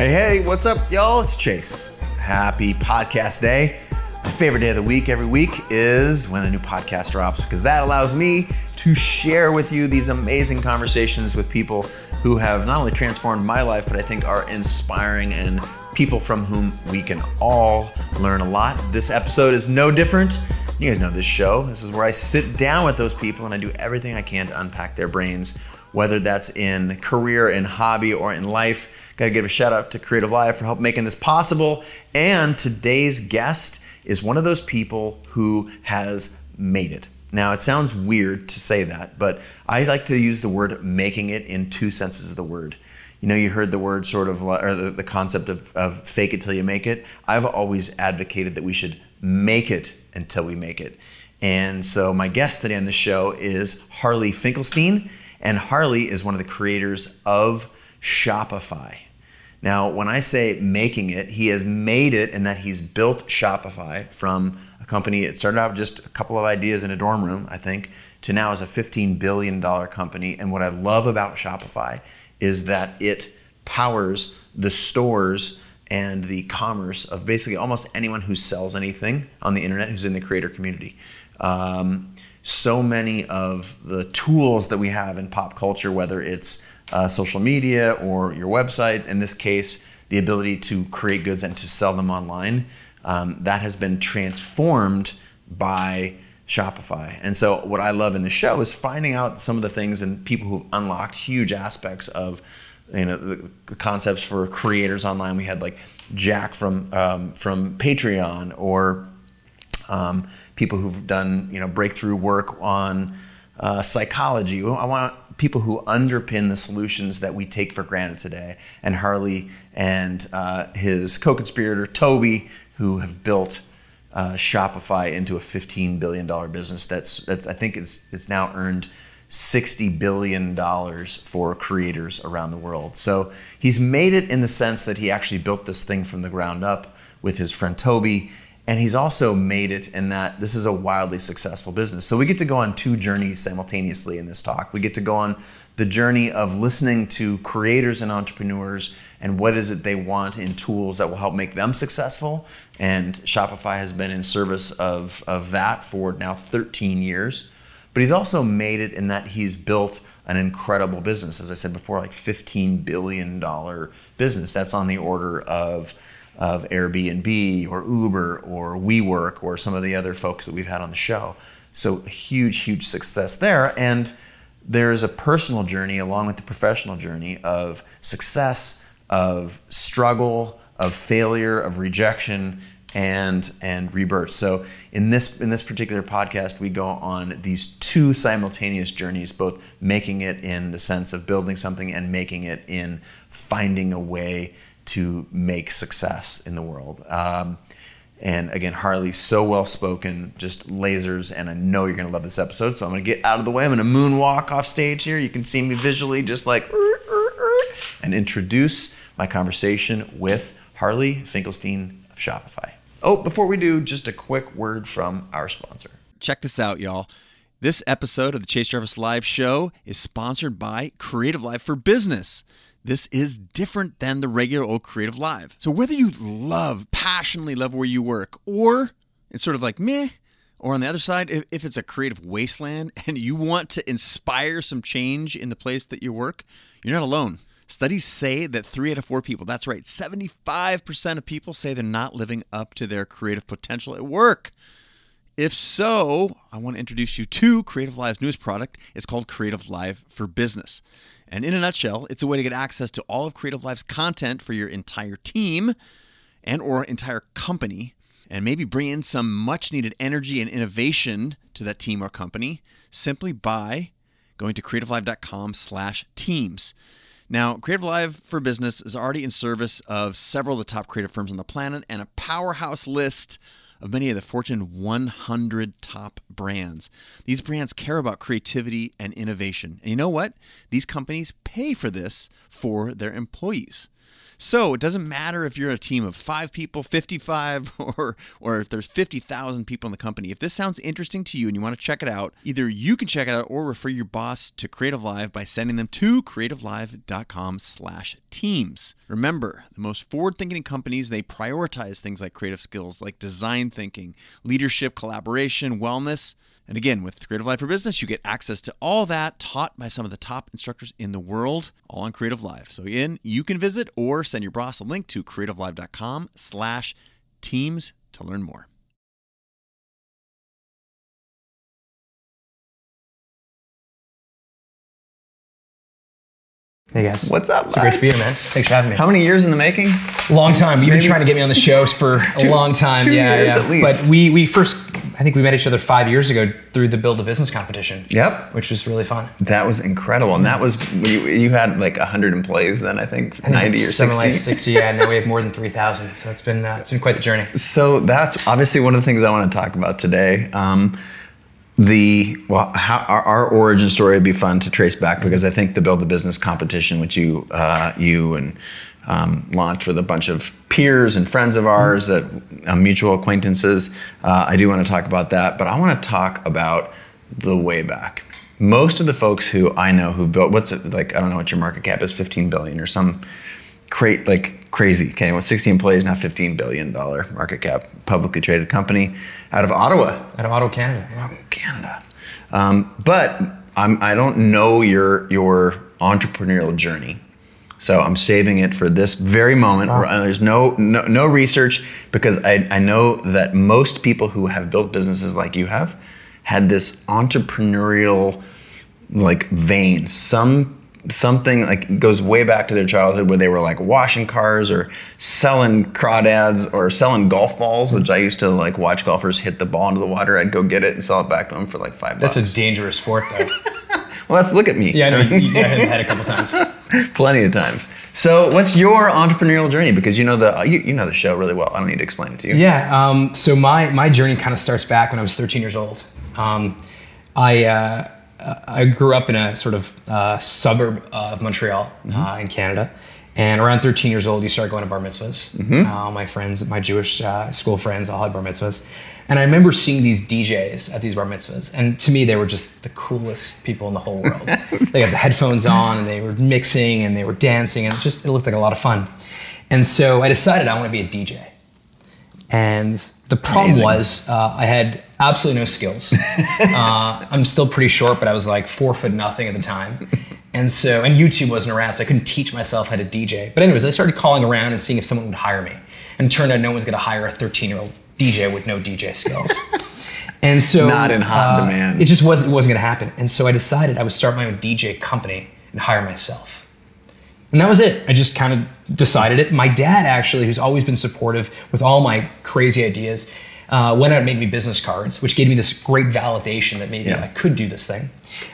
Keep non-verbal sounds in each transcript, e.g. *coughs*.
Hey, hey, what's up, y'all? It's Chase. Happy podcast day. My favorite day of the week every week is when a new podcast drops because that allows me to share with you these amazing conversations with people who have not only transformed my life, but I think are inspiring and people from whom we can all learn a lot. This episode is no different. You guys know this show. This is where I sit down with those people and I do everything I can to unpack their brains, whether that's in career, in hobby, or in life. Got to give a shout out to Creative Live for help making this possible. And today's guest is one of those people who has made it. Now, it sounds weird to say that, but I like to use the word making it in two senses of the word. You know, you heard the word sort of, uh, or the, the concept of, of fake it till you make it. I've always advocated that we should make it until we make it. And so, my guest today on the show is Harley Finkelstein, and Harley is one of the creators of Shopify. Now, when I say making it, he has made it in that he's built Shopify from a company. It started out just a couple of ideas in a dorm room, I think, to now as a $15 billion company. And what I love about Shopify is that it powers the stores and the commerce of basically almost anyone who sells anything on the internet who's in the creator community. Um, so many of the tools that we have in pop culture, whether it's uh, social media or your website, in this case, the ability to create goods and to sell them online, um, that has been transformed by Shopify. And so, what I love in the show is finding out some of the things and people who've unlocked huge aspects of you know the, the concepts for creators online. We had like Jack from um, from Patreon or um, people who've done you know breakthrough work on uh, psychology. I want people who underpin the solutions that we take for granted today. And Harley and uh, his co-conspirator Toby, who have built uh, Shopify into a $15 billion business. That's, that's I think it's it's now earned $60 billion for creators around the world. So he's made it in the sense that he actually built this thing from the ground up with his friend Toby. And he's also made it in that this is a wildly successful business. So we get to go on two journeys simultaneously in this talk. We get to go on the journey of listening to creators and entrepreneurs and what is it they want in tools that will help make them successful. And Shopify has been in service of, of that for now 13 years. But he's also made it in that he's built an incredible business. As I said before, like $15 billion business. That's on the order of of Airbnb or Uber or WeWork or some of the other folks that we've had on the show. So huge, huge success there. And there's a personal journey along with the professional journey of success, of struggle, of failure, of rejection, and and rebirth. So in this in this particular podcast, we go on these two simultaneous journeys, both making it in the sense of building something and making it in finding a way to make success in the world. Um, and again, Harley, so well spoken, just lasers, and I know you're gonna love this episode. So I'm gonna get out of the way. I'm gonna moonwalk off stage here. You can see me visually, just like, and introduce my conversation with Harley Finkelstein of Shopify. Oh, before we do, just a quick word from our sponsor. Check this out, y'all. This episode of the Chase Jarvis Live Show is sponsored by Creative Live for Business. This is different than the regular old Creative Live. So whether you love, passionately love where you work, or it's sort of like meh, or on the other side, if, if it's a creative wasteland *laughs* and you want to inspire some change in the place that you work, you're not alone. Studies say that three out of four people, that's right, 75% of people say they're not living up to their creative potential at work. If so, I want to introduce you to Creative Live's newest product. It's called Creative Live for Business. And in a nutshell, it's a way to get access to all of Creative Live's content for your entire team and or entire company and maybe bring in some much needed energy and innovation to that team or company simply by going to creativelive.com/teams. Now, Creative Live for Business is already in service of several of the top creative firms on the planet and a powerhouse list of many of the Fortune 100 top brands. These brands care about creativity and innovation. And you know what? These companies pay for this for their employees. So it doesn't matter if you're a team of five people, 55, *laughs* or, or if there's 50,000 people in the company. If this sounds interesting to you and you want to check it out, either you can check it out or refer your boss to Creative Live by sending them to creativelive.com slash teams. Remember, the most forward-thinking companies, they prioritize things like creative skills, like design thinking, leadership, collaboration, wellness, and again, with Creative Live for Business, you get access to all that taught by some of the top instructors in the world, all on Creative Live. So again, you can visit or send your boss a link to creativelive.com slash teams to learn more. Hey guys. What's up, It's So great to be here, man. Thanks for having me. How many years in the making? long time. You've been trying to get me on the show for a Two- long time. two yeah, years yeah. at least. But we we first, I think we met each other five years ago through the Build a Business competition. Yep. Which was really fun. That was incredible. And that was, you, you had like 100 employees then, I think, I think 90 or 60. like 60. Yeah, now we have more than 3,000. So it's been uh, it's been quite the journey. So that's obviously one of the things I want to talk about today. Um, the well, how, our, our origin story would be fun to trace back because I think the Build a Business competition, which you uh, you and um, launched with a bunch of peers and friends of ours that uh, mutual acquaintances. Uh, I do want to talk about that, but I want to talk about the way back. Most of the folks who I know who've built what's it like? I don't know what your market cap is, 15 billion or some create like crazy. Okay, well, 60 employees, now 15 billion dollar market cap, publicly traded company out of Ottawa, Out of Ottawa Canada. Yeah. Canada. Um, but I'm, I don't know your your entrepreneurial journey, so I'm saving it for this very moment. Where, uh, there's no, no no research because I I know that most people who have built businesses like you have had this entrepreneurial like vein some something like goes way back to their childhood where they were like washing cars or selling crawdads or selling golf balls which i used to like watch golfers hit the ball into the water i'd go get it and sell it back to them for like five bucks. That's a dangerous sport, though. *laughs* well let's look at me yeah, I know. You, you hit the head a couple times. *laughs* plenty of times so what's your entrepreneurial journey because you know the you, you know the show really well i don't need to explain it to you Yeah. Um, so my my journey kind of starts back when I was 13 years old. Um, I uh, I grew up in a sort of uh, suburb of Montreal uh, in Canada, and around 13 years old, you start going to bar mitzvahs. Uh, all my friends, my Jewish uh, school friends, all had bar mitzvahs, and I remember seeing these DJs at these bar mitzvahs, and to me, they were just the coolest people in the whole world. *laughs* they had the headphones on, and they were mixing, and they were dancing, and it just it looked like a lot of fun. And so I decided I want to be a DJ. And the problem Amazing. was uh, I had absolutely no skills. *laughs* uh, I'm still pretty short, but I was like four foot nothing at the time. And so, and YouTube wasn't around, so I couldn't teach myself how to DJ. But anyways, I started calling around and seeing if someone would hire me. And it turned out no one's gonna hire a 13 year old DJ with no DJ skills. *laughs* And so Not in hot uh, demand. It just wasn't it wasn't gonna happen. And so I decided I would start my own DJ company and hire myself. And that was it. I just kind of decided it. My dad, actually, who's always been supportive with all my crazy ideas, uh, went out and made me business cards, which gave me this great validation that maybe Yeah. I could do this thing.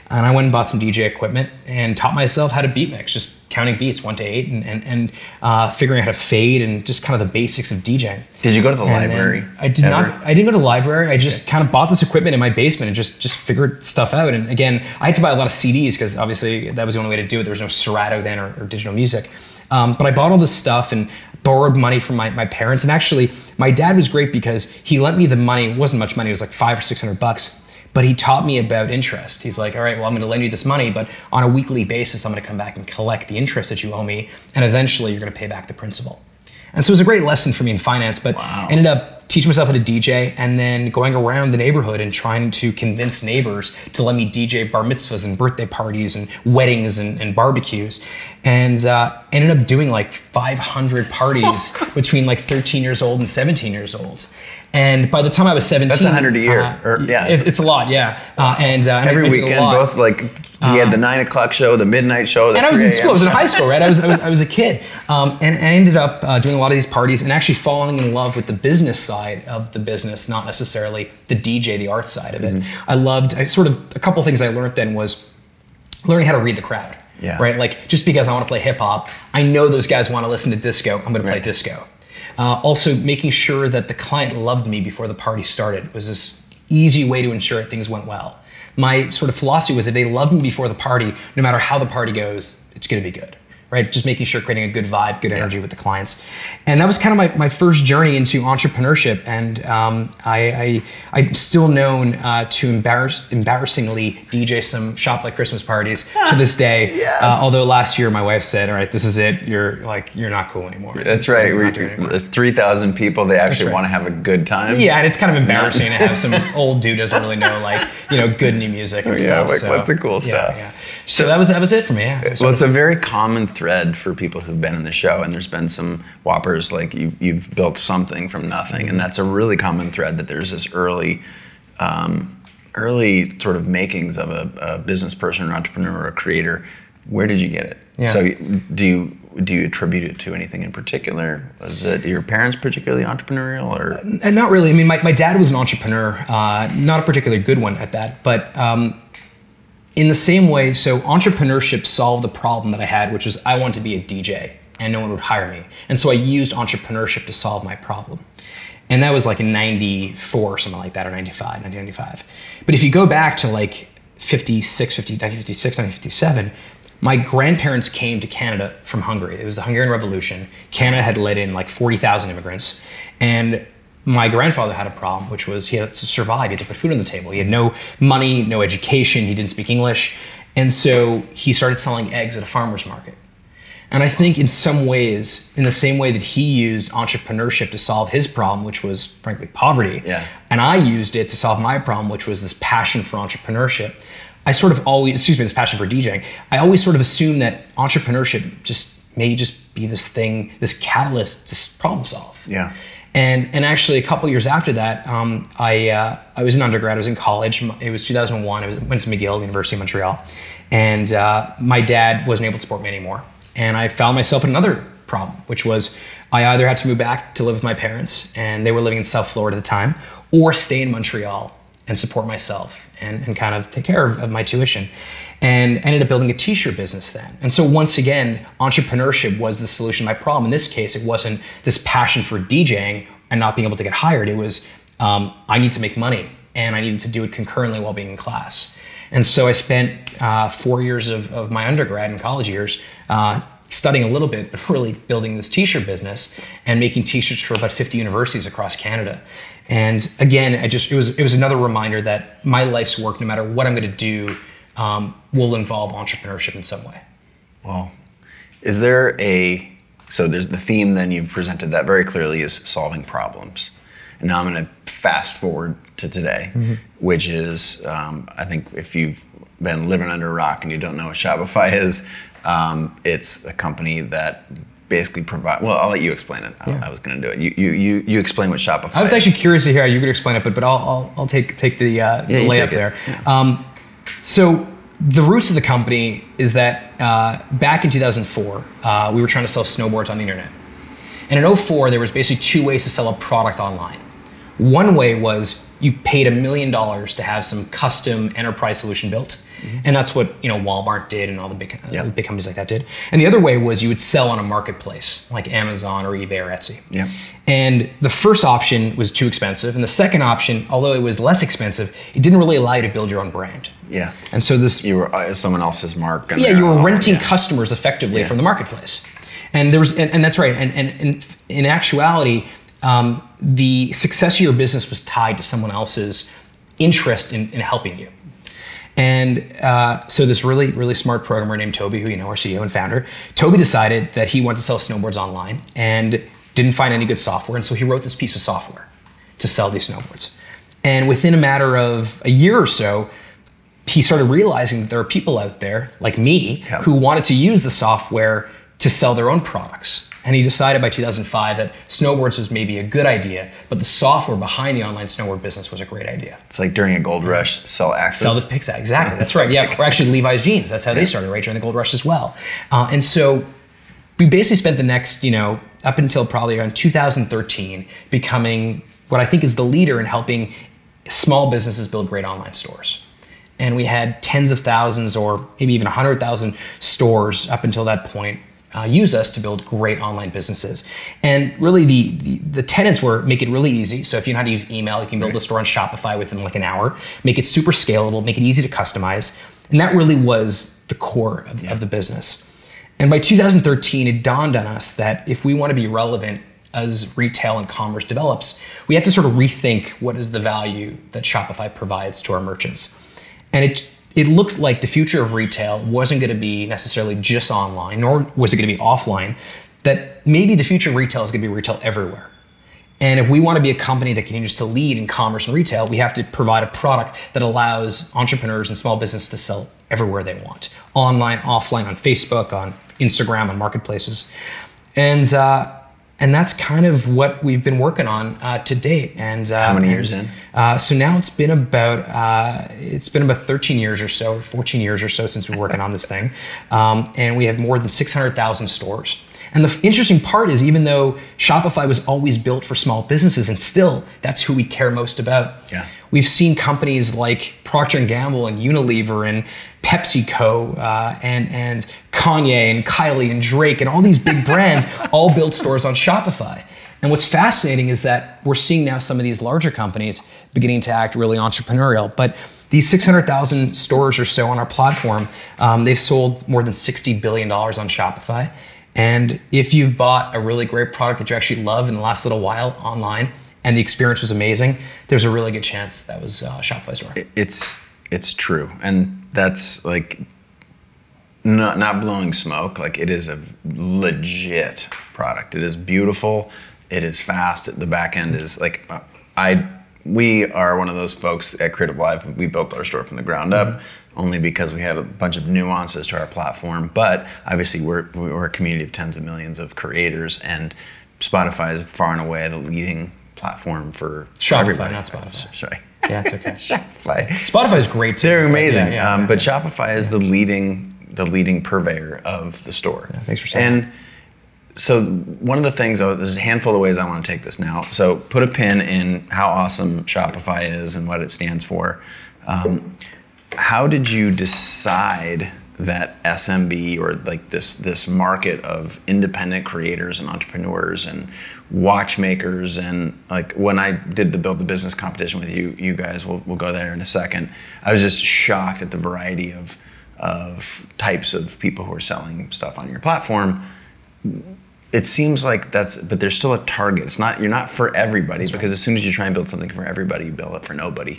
And I went and bought some DJ equipment and taught myself how to beat mix, just counting beats one to eight and, and, and uh, figuring out how to fade and just kind of the basics of DJing. did you go to the And library I did ever? not. I didn't go to the library. I just kind of bought this equipment in my basement and just just figured stuff out. And again, I had to buy a lot of CDs because obviously that was the only way to do it. There was no Serato then or, or digital music. Um, but I bought all this stuff and borrowed money from my, my parents. And actually, my dad was great because he lent me the money. It wasn't much money. It was like five or six hundred bucks. But he taught me about interest. He's like, all right, well, I'm going to lend you this money, but on a weekly basis, I'm going to come back and collect the interest that you owe me, and eventually you're going to pay back the principal. And so it was a great lesson for me in finance, but Wow. I ended up teaching myself how to DJ and then going around the neighborhood and trying to convince neighbors to let me DJ bar mitzvahs and birthday parties and weddings and, and barbecues. And uh, ended up doing like 500 parties *laughs* between like 13 years old and 17 years old. And by the time I was 17, That's 100 a year, uh, or- yeah. it- it's a lot, yeah. Uh, and, uh, every went to a weekend both like he had the nine o'clock show the midnight show the and I was in school. I was in high school, right? I was I was, I was a kid, *laughs* um, and I ended up uh, doing a lot of these parties and actually falling in love with the business side of the business, not necessarily the DJ, the art side of it. Mm-hmm. I loved. I sort of a couple things I learned then was learning how to read the crowd. Yeah. Right. Like just because I want to play hip hop, I know those guys want to listen to disco. I'm going to play Right. disco. Uh, also, making sure that the client loved me before the party started was this easy way to ensure things went well. My sort of philosophy was that they love me before the party, no matter how the party goes, it's going to be good. Right? Just making sure creating a good vibe, good energy with the clients. And that was kind of my, my first journey into entrepreneurship. And um, I, I, am still known uh, to embarrass, embarrassingly DJ some shop like Christmas parties *laughs* to this day. Yes. Uh, although last year my wife said, all right, this is it. You're like, you're not cool anymore. That's right. We, not doing it anymore." it's 3,000 people. They actually right. want to have a good time. Yeah, and it's kind of embarrassing to have some *laughs* old dude doesn't really know like you know good new music and Oh, Yeah, stuff. like, so, what's the cool yeah, stuff? Yeah. So that was that was it for me. Yeah. Well, it's a very common thread for people who've been in the show, and there's been some whoppers like you've, you've built something from nothing, and that's a really common thread that there's this early, um, early sort of makings of a, a business person, or entrepreneur, or a creator. Where did you get it? Yeah. So do you do you attribute it to anything in particular? Was it your parents particularly entrepreneurial, or and not really. I mean, my, my dad was an entrepreneur, uh, not a particularly good one at that, but um, in the same way, so entrepreneurship solved the problem that I had, which was I wanted to be a DJ and no one would hire me. And so I used entrepreneurship to solve my problem. And that was like in 94 or something like that, or 95, 1995. But if you go back to like 56, 50, 1956, 1957, my grandparents came to Canada from Hungary. It was the Hungarian Revolution. Canada had let in like 40,000 immigrants. And my grandfather had a problem, which was he had to survive. He had to put food on the table. He had no money, no education. He didn't speak English. And so he started selling eggs at a farmer's market. And I think in some ways, in the same way that he used entrepreneurship to solve his problem, which was frankly poverty, Yeah. and I used it to solve my problem, which was this passion for entrepreneurship. I sort of always, excuse me, this passion for DJing. I always sort of assumed that entrepreneurship just may just be this thing, this catalyst to problem solve. Yeah. And and actually, a couple years after that, um, I uh, I was an undergrad. I was in college. It was 2001. I was, went to McGill, University of Montreal, and uh, my dad wasn't able to support me anymore. And I found myself in another problem, which was I either had to move back to live with my parents, and they were living in South Florida at the time, or stay in Montreal and support myself and, and kind of take care of, of my tuition. And ended up building a t-shirt business then. And so once again, entrepreneurship was the solution to my problem. In this case, it wasn't this passion for DJing and not being able to get hired. It was um, I need to make money and I needed to do it concurrently while being in class. And so I spent uh, four years of, of my undergrad and college years uh, studying a little bit, but *laughs* really building this t-shirt business and making t-shirts for about 50 universities across Canada. And again, I just it was it was another reminder that my life's work, no matter what I'm going to do, um, will involve entrepreneurship in some way. Well, is there a so there's the theme then you've presented that very clearly is solving problems. And now I'm going to fast forward to today, which is um, I think if you've been living under a rock and you don't know what Shopify is, um, it's a company that basically provide. Well, I'll let you explain it. I, I was going to do it. You, you you you explain what Shopify. I was is. actually curious to hear how you could explain it, but but I'll I'll, I'll take take the, uh, Yeah, the layup there. Um, so the roots of the company is that uh, back in 2004, uh, we were trying to sell snowboards on the internet. And in 04, there was basically two ways to sell a product online. One way was you paid a million dollars to have some custom enterprise solution built, and that's what you know Walmart did and all the big uh, Yeah. big companies like that did. And the other way was you would sell on a marketplace like Amazon or eBay or Etsy. Yeah. And the first option was too expensive, and the second option, although it was less expensive, it didn't really allow you to build your own brand. Yeah. And so this You were uh, someone else's mark. yeah, you were renting yeah. customers effectively Yeah. from the marketplace, and there was, and, and that's right. And, and, and in actuality, um, the success of your business was tied to someone else's interest in, in helping you. And uh, so this really, really smart programmer named Toby, who you know, our CEO and founder, Toby decided that he wanted to sell snowboards online and didn't find any good software, and so he wrote this piece of software to sell these snowboards. And within a matter of a year or so, he started realizing that there are people out there like me Yeah. who wanted to use the software to sell their own products. And he decided by 2005 that snowboards was maybe a good idea, but the software behind the online snowboard business was a great idea. It's like during a gold rush, sell access. Sell the picks. Exactly. That's right. *laughs* Yeah. Or actually Levi's jeans. That's how they started, right? During the gold rush as well. Uh, and so we basically spent the next, you know, up until probably around 2013 becoming what I think is the leader in helping small businesses build great online stores. And we had tens of thousands or maybe even 100,000 stores up until that point uh, use us to build great online businesses. And really, the, the the tenets were make it really easy. So if you know how to use email, you can build a store on Shopify within like an hour. Make it super scalable. Make it easy to customize. And that really was the core of, of the business. And by 2013, it dawned on us that if we want to be relevant as retail and commerce develops, we have to sort of rethink what is the value that Shopify provides to our merchants. And it it looked like the future of retail wasn't going to be necessarily just online, nor was it going to be offline. That maybe the future of retail is going to be retail everywhere. And if we want to be a company that continues to lead in commerce and retail, we have to provide a product that allows entrepreneurs and small business to sell everywhere they want online, offline, on Facebook, on Instagram, on marketplaces. And, uh, and that's kind of what we've been working on uh, to date. And uh, How many years in? Uh, so now it's been about uh, it's been about 13 years or so, 14 years or so since we've been working on this thing, um, and we have more than 600,000 stores. And the interesting part is, even though Shopify was always built for small businesses, and still that's who we care most about. Yeah. We've seen companies like Procter and Gamble and Unilever and PepsiCo uh, and and Kanye and Kylie and Drake and all these big *laughs* brands all build stores on Shopify. And what's fascinating is that we're seeing now some of these larger companies beginning to act really entrepreneurial. But these 600,000 stores or so on our platform, um, they've sold more than $60 billion on Shopify. And if you've bought a really great product that you actually love in the last little while online and the experience was amazing, there's a really good chance that was uh, Shopify store. It's it's true, and that's like not not blowing smoke. Like it is a legit product. It is beautiful. It is fast. The back end is like I. We are one of those folks at Creative Live. We built our store from the ground up only because we have a bunch of nuances to our platform. But obviously, we're we're a community of tens of millions of creators, and Spotify is far and away the leading platform for Shopify, everybody. not Spotify. Sorry. Yeah, it's okay. *laughs* Shopify. Spotify is great too. They're amazing, Yeah, yeah, um, yeah. but Shopify is the leading the leading purveyor of the store. thanks for saying And so one of the things, oh, there's a handful of ways I want to take this now. So put a pin in how awesome Shopify is and what it stands for. Um, how did you decide that SMB or like this this market of independent creators and entrepreneurs and watchmakers and like when I did the build the business competition with you you guys we'll, we'll go there in a second I was just shocked at the variety of of types of people who are selling stuff on your platform. It seems like that's but there's still a target. It's not you're not for everybody because as soon as you try and build something for everybody you build it for nobody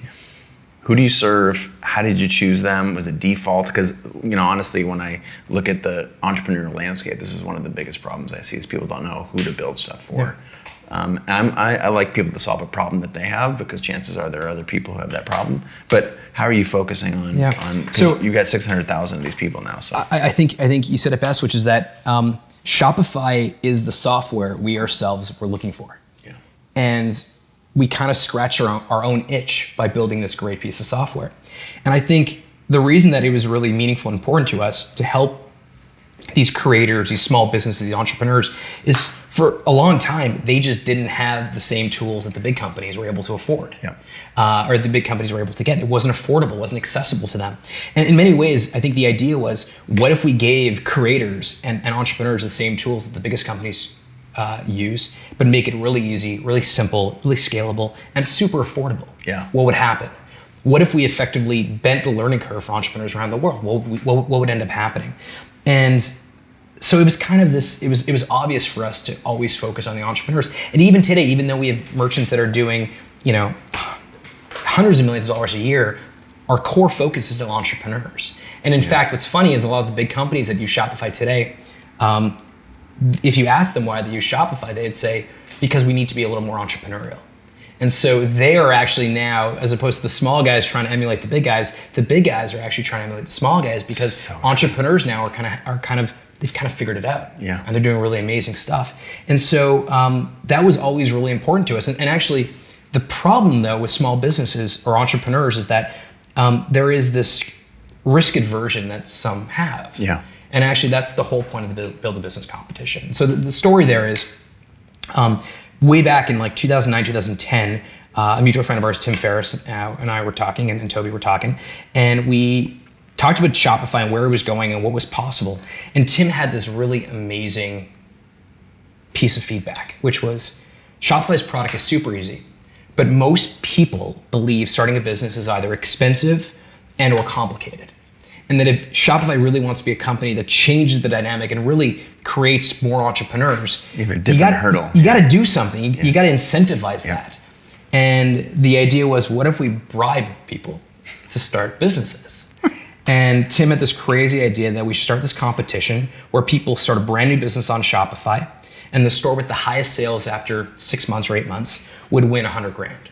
who do you serve? How did you choose them? Was it default? Because you know honestly when i look at the entrepreneurial landscape this is one of the biggest problems i see is people don't know who to build stuff for. Um, I'm, I, I like people to solve a problem that they have because chances are there are other people who have that problem. But how are you focusing on, Yeah. on So- you've got 600000 of these people now so. I, I think I think you said it best, which is that um, Shopify is the software we ourselves were looking for, yeah. and we kind of scratch our own, our own itch by building this great piece of software. And I think the reason that it was really meaningful and important to us to help these creators, these small businesses, these entrepreneurs, is for a long time they just didn't have the same tools that the big companies were able to afford, Yeah. uh, or the big companies were able to get. It wasn't affordable, wasn't accessible to them. And in many ways, I think the idea was, what if we gave creators and, and entrepreneurs the same tools that the biggest companies uh, use, but make it really easy, really simple, really scalable, and super affordable? Yeah. What would happen? What if we effectively bent the learning curve for entrepreneurs around the world? What would, we, what, what would end up happening? And so it was kind of this it was it was obvious for us to always focus on the entrepreneurs and even today even though we have merchants that are doing you know hundreds of millions of dollars a year our core focus is on entrepreneurs and in fact what's funny is a lot of the big companies that use shopify today um, if you ask them why they use shopify they'd say because we need to be a little more entrepreneurial and so they are actually now, as opposed to the small guys trying to emulate the big guys, the big guys are actually trying to emulate the small guys because So entrepreneurs now are kind of are kind of they've kind of figured it out. Yeah. And they're doing really amazing stuff. And so um, that was always really important to us. And, and actually, the problem though with small businesses or entrepreneurs is that um, there is this risk aversion that some have. Yeah. And actually, that's the whole point of the build, a business competition. So the, the story there is um, way back in like 2009, 2010, uh, a mutual friend of ours, Tim Ferriss, uh, and I were talking, and, and Toby were talking, and we talked about Shopify and where it was going and what was possible. And Tim had this really amazing piece of feedback, which was Shopify's product is super easy, but most people believe starting a business is either expensive and or complicated. And that if Shopify really wants to be a company that changes the dynamic and really creates more entrepreneurs, You have a different gotta, hurdle. You got to do something. You, you got to incentivize Yeah. that. And the idea was, what if we bribe people to start businesses? *laughs* and Tim had this crazy idea that we should start this competition where people start a brand new business on Shopify, and the store with the highest sales after six months or eight months would win 100 grand.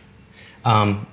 Um,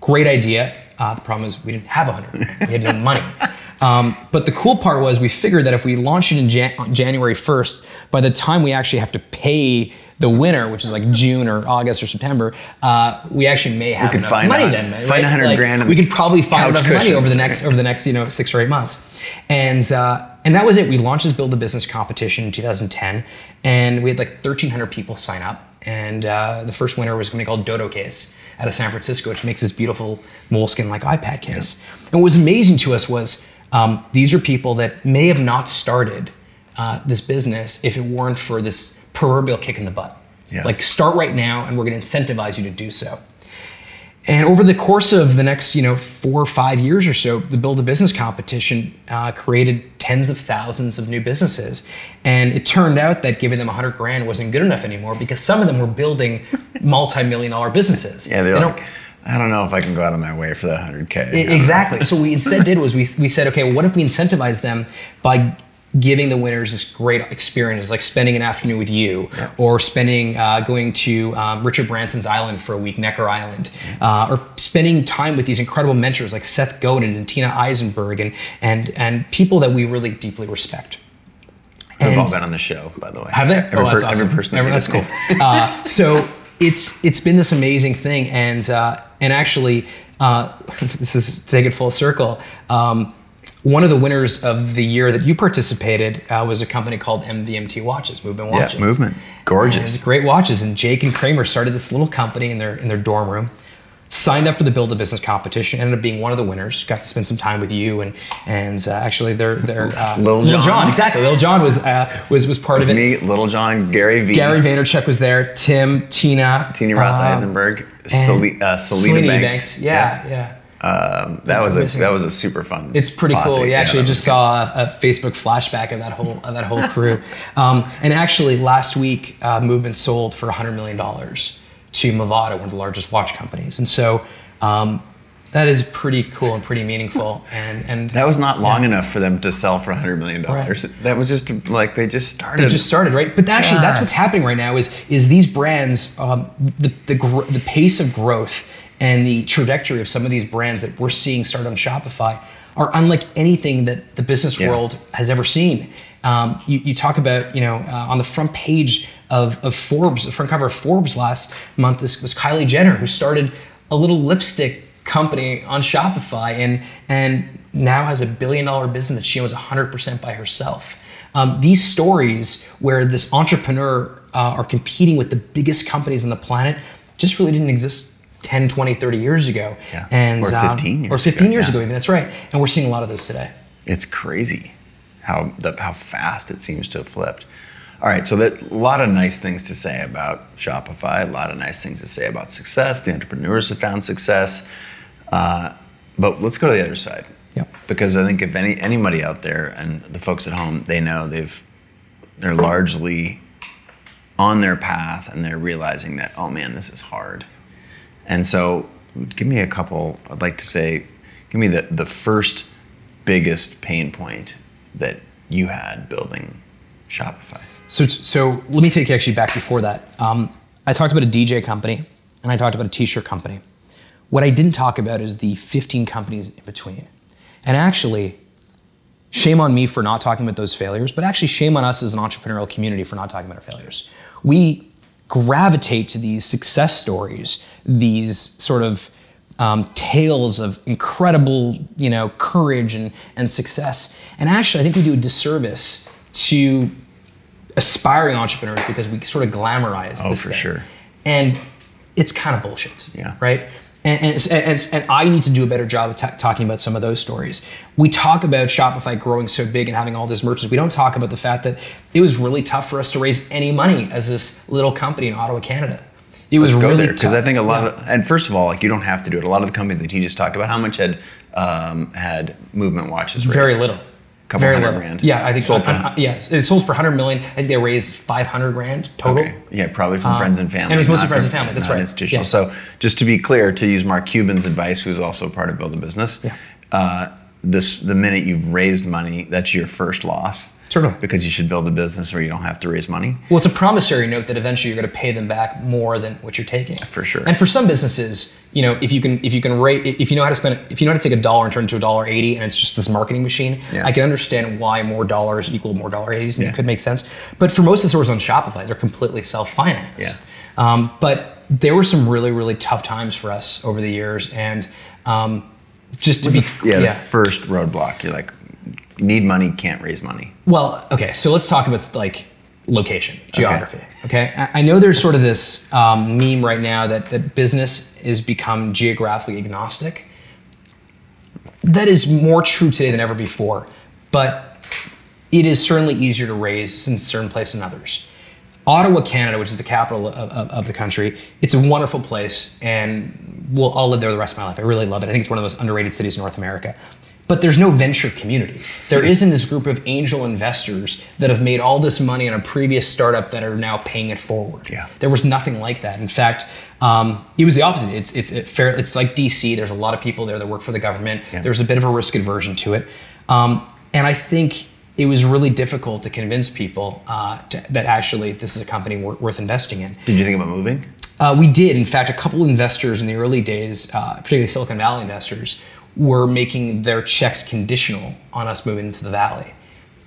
great idea. Uh, the problem is we didn't have 100 grand. We had no money. *laughs* Um, but the cool part was we figured that if we launched it in Jan- on January 1st, by the time we actually have to pay the winner, which is like June or August or September, uh, we actually may have enough find money a- then. Right? find 100 Like, grand We could probably find enough money over the next over the next you know six or eight months, and uh, and that was it. We launched this build a business competition in 2010, and we had like 1,300 people sign up. And uh, the first winner was company called Dodo Case out of San Francisco, which makes this beautiful moleskin like iPad case. And what was amazing to us was um, these are people that may have not started uh, this business if it weren't for this proverbial kick in the butt. Yeah. Like start right now, and we're going to incentivize you to do so. And over the course of the next, you know, four or five years or so, the Build a Business competition uh, created tens of thousands of new businesses. And it turned out that giving them 100 grand wasn't good enough anymore because some of them were building multi-million dollar businesses. Yeah, they're They like, I don't know if I can go out of my way for that 100K. I- Exactly. So what we instead did was we, we said, okay, well, what if we incentivize them by giving the winners this great experience, like spending an afternoon with you, or spending uh, going to um, Richard Branson's island for a week, Necker Island, uh, or spending time with these incredible mentors like Seth Godin and Tina Eisenberg, and and and people that we really deeply respect. They've all been on the show, by the way. have they? Every, oh, that's per- awesome. every person. Every- that's cool. uh, so it's it's been this amazing thing, and uh, and actually, uh, *laughs* this is take it full circle. Um, one of the winners of the year that you participated uh, was a company called MVMT Watches, Movement Watches. Yeah, Movement. Gorgeous. Great watches. And Jake and Kramer started this little company in their in their dorm room. Signed up for the Build a Business competition, ended up being one of the winners. Got to spend some time with you and and uh, actually their their uh, *laughs* Lil Jon. exactly. Lil Jon was uh, was was part of it. Me, Lil Jon, Gary V, Gary Vaynerchuk was there. Tim, Tina, Tina Roth um, Eisenberg, Sele- uh, Selena, Selena Banks. Yeah, yeah. Um, that was a that was a super fun. It's pretty posse. cool. You Yeah, actually just saw a, a Facebook flashback of that whole of that whole crew. um, and actually, last week, uh, Movement sold for 100 million dollars to Movado, one of the largest watch companies. And so um, that is pretty cool and pretty meaningful. *laughs* And and. That was not long enough for them to sell for 100 million dollars. That was just like they just started. They just started, right? But actually, that's what's happening right now. Is is these brands, um, the the gr- the pace of growth and the trajectory of some of these brands that we're seeing start on Shopify are unlike anything that the business Yeah. world has ever seen. Um, you, you talk about, you know, uh, on the front page of, of Forbes, the front cover of Forbes last month, this was Kylie Jenner, who started a little lipstick company on Shopify and and now has a billion dollar business that she owns 100% by herself. Um, these stories where this entrepreneur uh, are competing with the biggest companies on the planet just really didn't exist 10, 20, 30 years ago. Yeah. And, Or um, 15 years Or 15 ago, years yeah. ago, even. That's right. And we're seeing a lot of those today. It's crazy how the, how fast it seems to have flipped. All right, so that a lot of nice things to say about Shopify, a lot of nice things to say about success. The entrepreneurs have found success, uh, but let's go to the other side. Yep. Because I think if any anybody out there and the folks at home, they know they've they're largely on their path and they're realizing that oh man, this is hard. And so, give me a couple. I'd like to say, give me the the first biggest pain point that you had building Shopify. So, so let me take you actually back before that. Um, I talked about a DJ company and I talked about a t-shirt company. What I didn't talk about is the 15 companies in between. And actually, shame on me for not talking about those failures, but actually shame on us as an entrepreneurial community for not talking about our failures. We gravitate to these success stories, these sort of um, tales of incredible, you know, courage and, and success. And actually, I think we do a disservice to aspiring entrepreneurs because we sort of glamorize this. Oh, this for thing. sure. And it's kind of bullshit. Yeah. Right. And, and, and, and I need to do a better job of ta- talking about some of those stories. We talk about Shopify growing so big and having all these merchants. We don't talk about the fact that it was really tough for us to raise any money as this little company in Ottawa, Canada. It was Let's go really because I think a lot Yeah. of and first of all, like you don't have to do it. A lot of the companies that he just talked about, how much had um, had movement watches raised? Very little. Couple Very hundred little. grand. Yeah, I think Sold for- uh, yeah, it sold for 100 million. I think they raised 500 grand total. Okay. Yeah, probably from friends and family. Uh, and it was mostly friends from- and family, that's right. Institutional. Yeah. So just to be clear, to use Mark Cuban's advice, who's also part of Build a Business, Yeah. uh, this the minute you've raised money, that's your first loss. Certainly. Because you should build a business where you don't have to raise money. Well, it's a promissory note that eventually you're going to pay them back more than what you're taking. For sure. And for some businesses, you know, if you can, if you can rate, if you know how to spend, if you know how to take a dollar and turn it to a dollar eighty, and it's just this marketing machine, Yeah. I can understand why more dollars equal more dollar eighties, and Yeah. it could make sense. But for most of the stores on Shopify, they're completely self-financed. Yeah. Um, but there were some really, really tough times for us over the years, and um, just to be, yeah, the first roadblock. You're like, need money, can't raise money. Well, okay, so let's talk about like location, geography. Okay, I, I know there's sort of this um, meme right now that that business is become geographically agnostic. That is more true today than ever before, but it is certainly easier to raise in certain places than others. Ottawa, Canada, which is the capital of, of, of the country, it's a wonderful place, and we'll, I'll live there the rest of my life. I really love it. I think it's one of the most underrated cities in North America. But there's no venture community. There isn't this group of angel investors that have made all this money on a previous startup that are now paying it forward. Yeah. There was nothing like that. In fact, um, it was the opposite. It's it's it fair. It's like DC. There's a lot of people there that work for the government. Yeah. There's a bit of a risk aversion to it, um, and I think it was really difficult to convince people uh, to, that actually this is a company wor- worth investing in. Did you think about moving? Uh, we did. In fact, a couple investors in the early days, uh, particularly Silicon Valley investors, were making their checks conditional on us moving into the valley.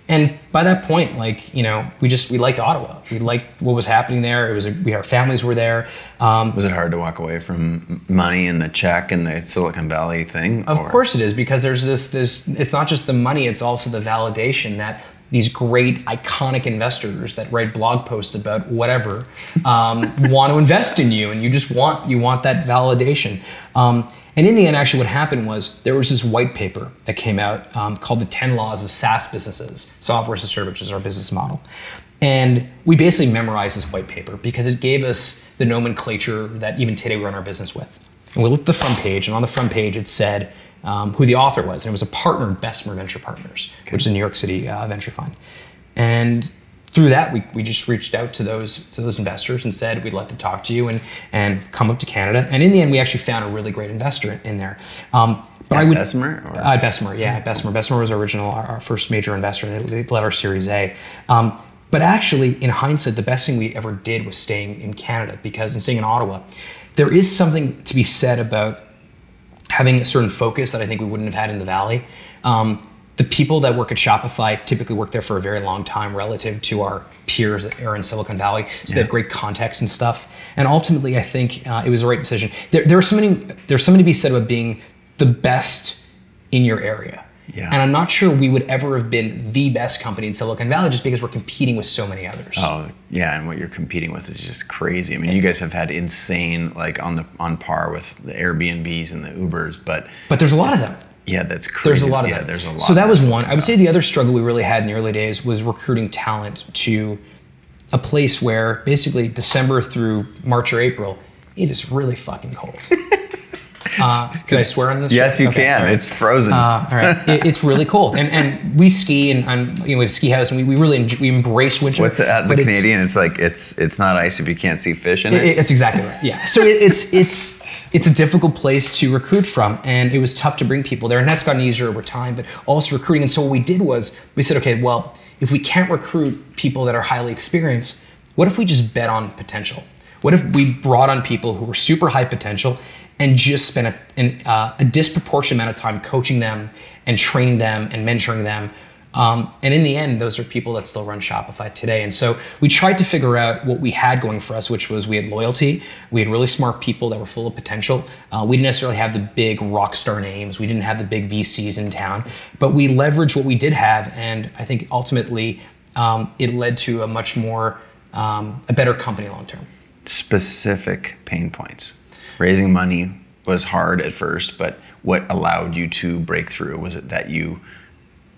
And by that point, like you know, we just we liked Ottawa. We liked what was happening there. It was a, we our families were there. Um, Was it hard to walk away from money and the check and the Silicon Valley thing? Of or- course it is because there's this this it's not just the money, it's also the validation that these great iconic investors that write blog posts about whatever um, *laughs* want to invest in you and you just want you want that validation. Um, and in the end, actually, what happened was there was this white paper that came out um, called the 10 Laws of SaaS Businesses, Software as a Service, which is our business model. And we basically memorized this white paper because it gave us the nomenclature that even today we run our business with. And we looked at the front page, and on the front page it said um, who the author was, and it was a partner Bessemer Venture Partners, which is a New York City uh, venture fund. And through that, we, we just reached out to those to those investors and said we'd like to talk to you and and come up to Canada. And in the end, we actually found a really great investor in there. Um, but I would Bessemer, or- Uh, Bessemer, yeah, Bessemer. Bessemer was our original, our, our first major investor. They, they led our Series A. Um, but actually, in hindsight, the best thing we ever did was staying in Canada because in staying in Ottawa, there is something to be said about having a certain focus that I think we wouldn't have had in the Valley. Um, the people that work at Shopify typically work there for a very long time relative to our peers that are in Silicon Valley. So they have great context and stuff. And ultimately, I think uh, it was the right decision. There, there are so many. There's something to be said about being the best in your area. Yeah. And I'm not sure we would ever have been the best company in Silicon Valley just because we're competing with so many others. Oh yeah, and what you're competing with is just crazy. I mean, you guys have had insane, like on the on par with the Airbnbs and the Ubers, but But there's a lot of them. Yeah, that's crazy. There's a lot of yeah, them. there's a lot. So that was one. I would say the other struggle we really had in the early days was recruiting talent to a place where basically December through March or April, it is really fucking cold. *laughs* Uh, can I swear on this? Yes, you Okay, can. all right. It's frozen. Uh, all right, *laughs* it, it's really cold, and and we ski and, and you know we have a ski house, and we, we really enjoy, we embrace winter. What's it at the but it's- Canadian? It's like it's it's not ice if you can't see fish in it. it- It's exactly right. Yeah. So it, it's it's it's a difficult place to recruit from, and it was tough to bring people there, and that's gotten easier over time. But also recruiting, and so what we did was we said, okay, well, if we can't recruit people that are highly experienced, what if we just bet on potential? What if we brought on people who were super high potential and just spend a, an, uh, a disproportionate amount of time coaching them and training them and mentoring them um, and in the end, those are people that still run Shopify today. And so we tried to figure out what we had going for us, which was we had loyalty, we had really smart people that were full of potential. Uh, we didn't necessarily have the big rock star names, we didn't have the big VCs in town, but we leveraged what we did have. And I think ultimately um, it led to a much more, um, a better company long term. Specific pain points. Raising money was hard at first, but what allowed you to break through was it that you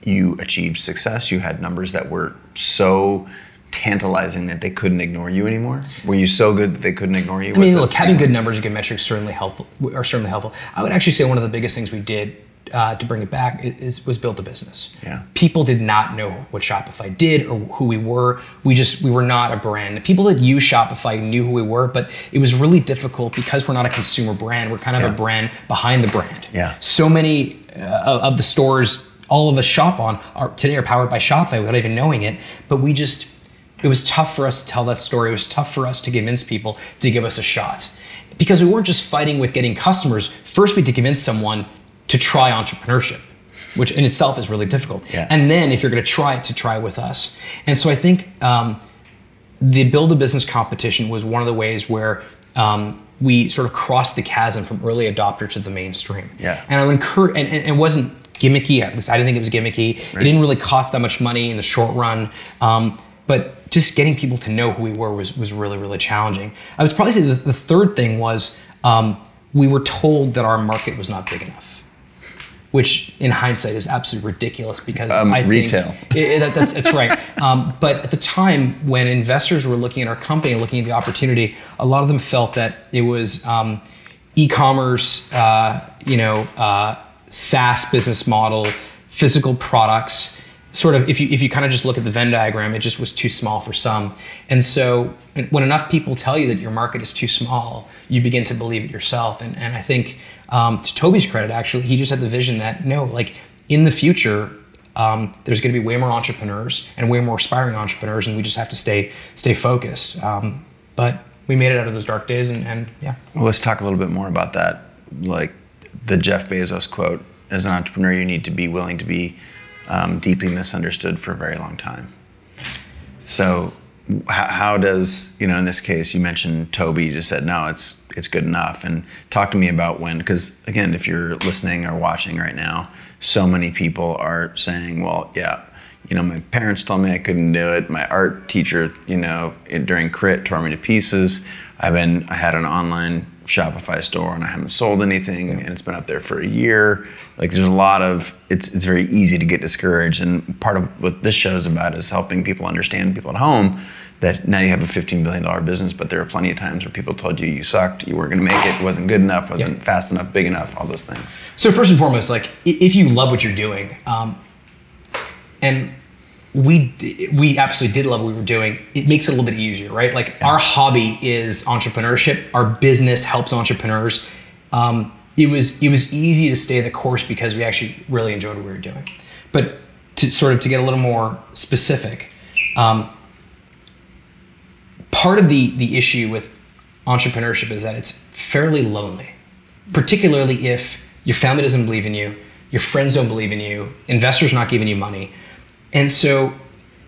you achieved success. You had numbers that were so tantalizing that they couldn't ignore you anymore? Were you so good that they couldn't ignore you? I mean, look, having good numbers and good metrics certainly helpful are certainly helpful. I would actually say one of the biggest things we did uh, to bring it back is was build a business. Yeah. People did not know what Shopify did or who we were. We just we were not a brand. People that use Shopify knew who we were, but it was really difficult because we're not a consumer brand. We're kind of Yeah. a brand behind the brand. Yeah. So many uh, of the stores all of us shop on are today are powered by Shopify without even knowing it. But we just it was tough for us to tell that story. It was tough for us to convince people to give us a shot. Because we weren't just fighting with getting customers. First, we had to convince someone to try entrepreneurship, which in itself is really difficult. Yeah. And then, if you're going to try it, to try with us. And so I think um, the build a business competition was one of the ways where um, we sort of crossed the chasm from early adopter to the mainstream. Yeah. And I encourage, and, and it wasn't gimmicky, at least I didn't think it was gimmicky. It didn't really cost that much money in the short run. Um, but just getting people to know who we were was, was really, really challenging. I would probably say the, the third thing was um, we were told that our market was not big enough which in hindsight is absolutely ridiculous because Um, I think retail. *laughs* it- it- that- that's, that's right. Um, but at the time when investors were looking at our company and looking at the opportunity, a lot of them felt that it was um, e-commerce, uh, you know, uh, SaaS business model, physical products. Sort of, if you if you kind of just look at the Venn diagram, it just was too small for some. And so, when enough people tell you that your market is too small, you begin to believe it yourself. And and I think um, to Toby's credit, actually, he just had the vision that no, like in the future, um, there's going to be way more entrepreneurs and way more aspiring entrepreneurs, and we just have to stay stay focused. Um, but we made it out of those dark days, and, and yeah, Well, let's talk a little bit more about that. Like the Jeff Bezos quote as an entrepreneur, you need to be willing to be um, deeply misunderstood for a very long time. So, how, does, you know, in this case, you mentioned Toby, you just said, no, it's, it's good enough. And talk to me about when, because again, if you're listening or watching right now, so many people are saying, well, yeah, you know, my parents told me I couldn't do it. My art teacher, you know, during crit tore me to pieces. I've been, I had an online Shopify store and I haven't sold anything and it's been up there for a year. Like there's a lot of, it's, it's very easy to get discouraged. And part of what this show is about is helping people understand, people at home, that now you have a $15 billion business, but there are plenty of times where people told you you sucked, you weren't going to make it, wasn't good enough, wasn't Yeah. fast enough, big enough, all those things. So first and foremost, like if you love what you're doing, um, and we we absolutely did love what we were doing, it makes it a little bit easier, right? Like our hobby is entrepreneurship. Our business helps entrepreneurs. Um, it was it was easy to stay the course because we actually really enjoyed what we were doing. But to sort of to get a little more specific, um, part of the the issue with entrepreneurship is that it's fairly lonely particularly if your family doesn't believe in you, your friends don't believe in you, investors not giving you money. And so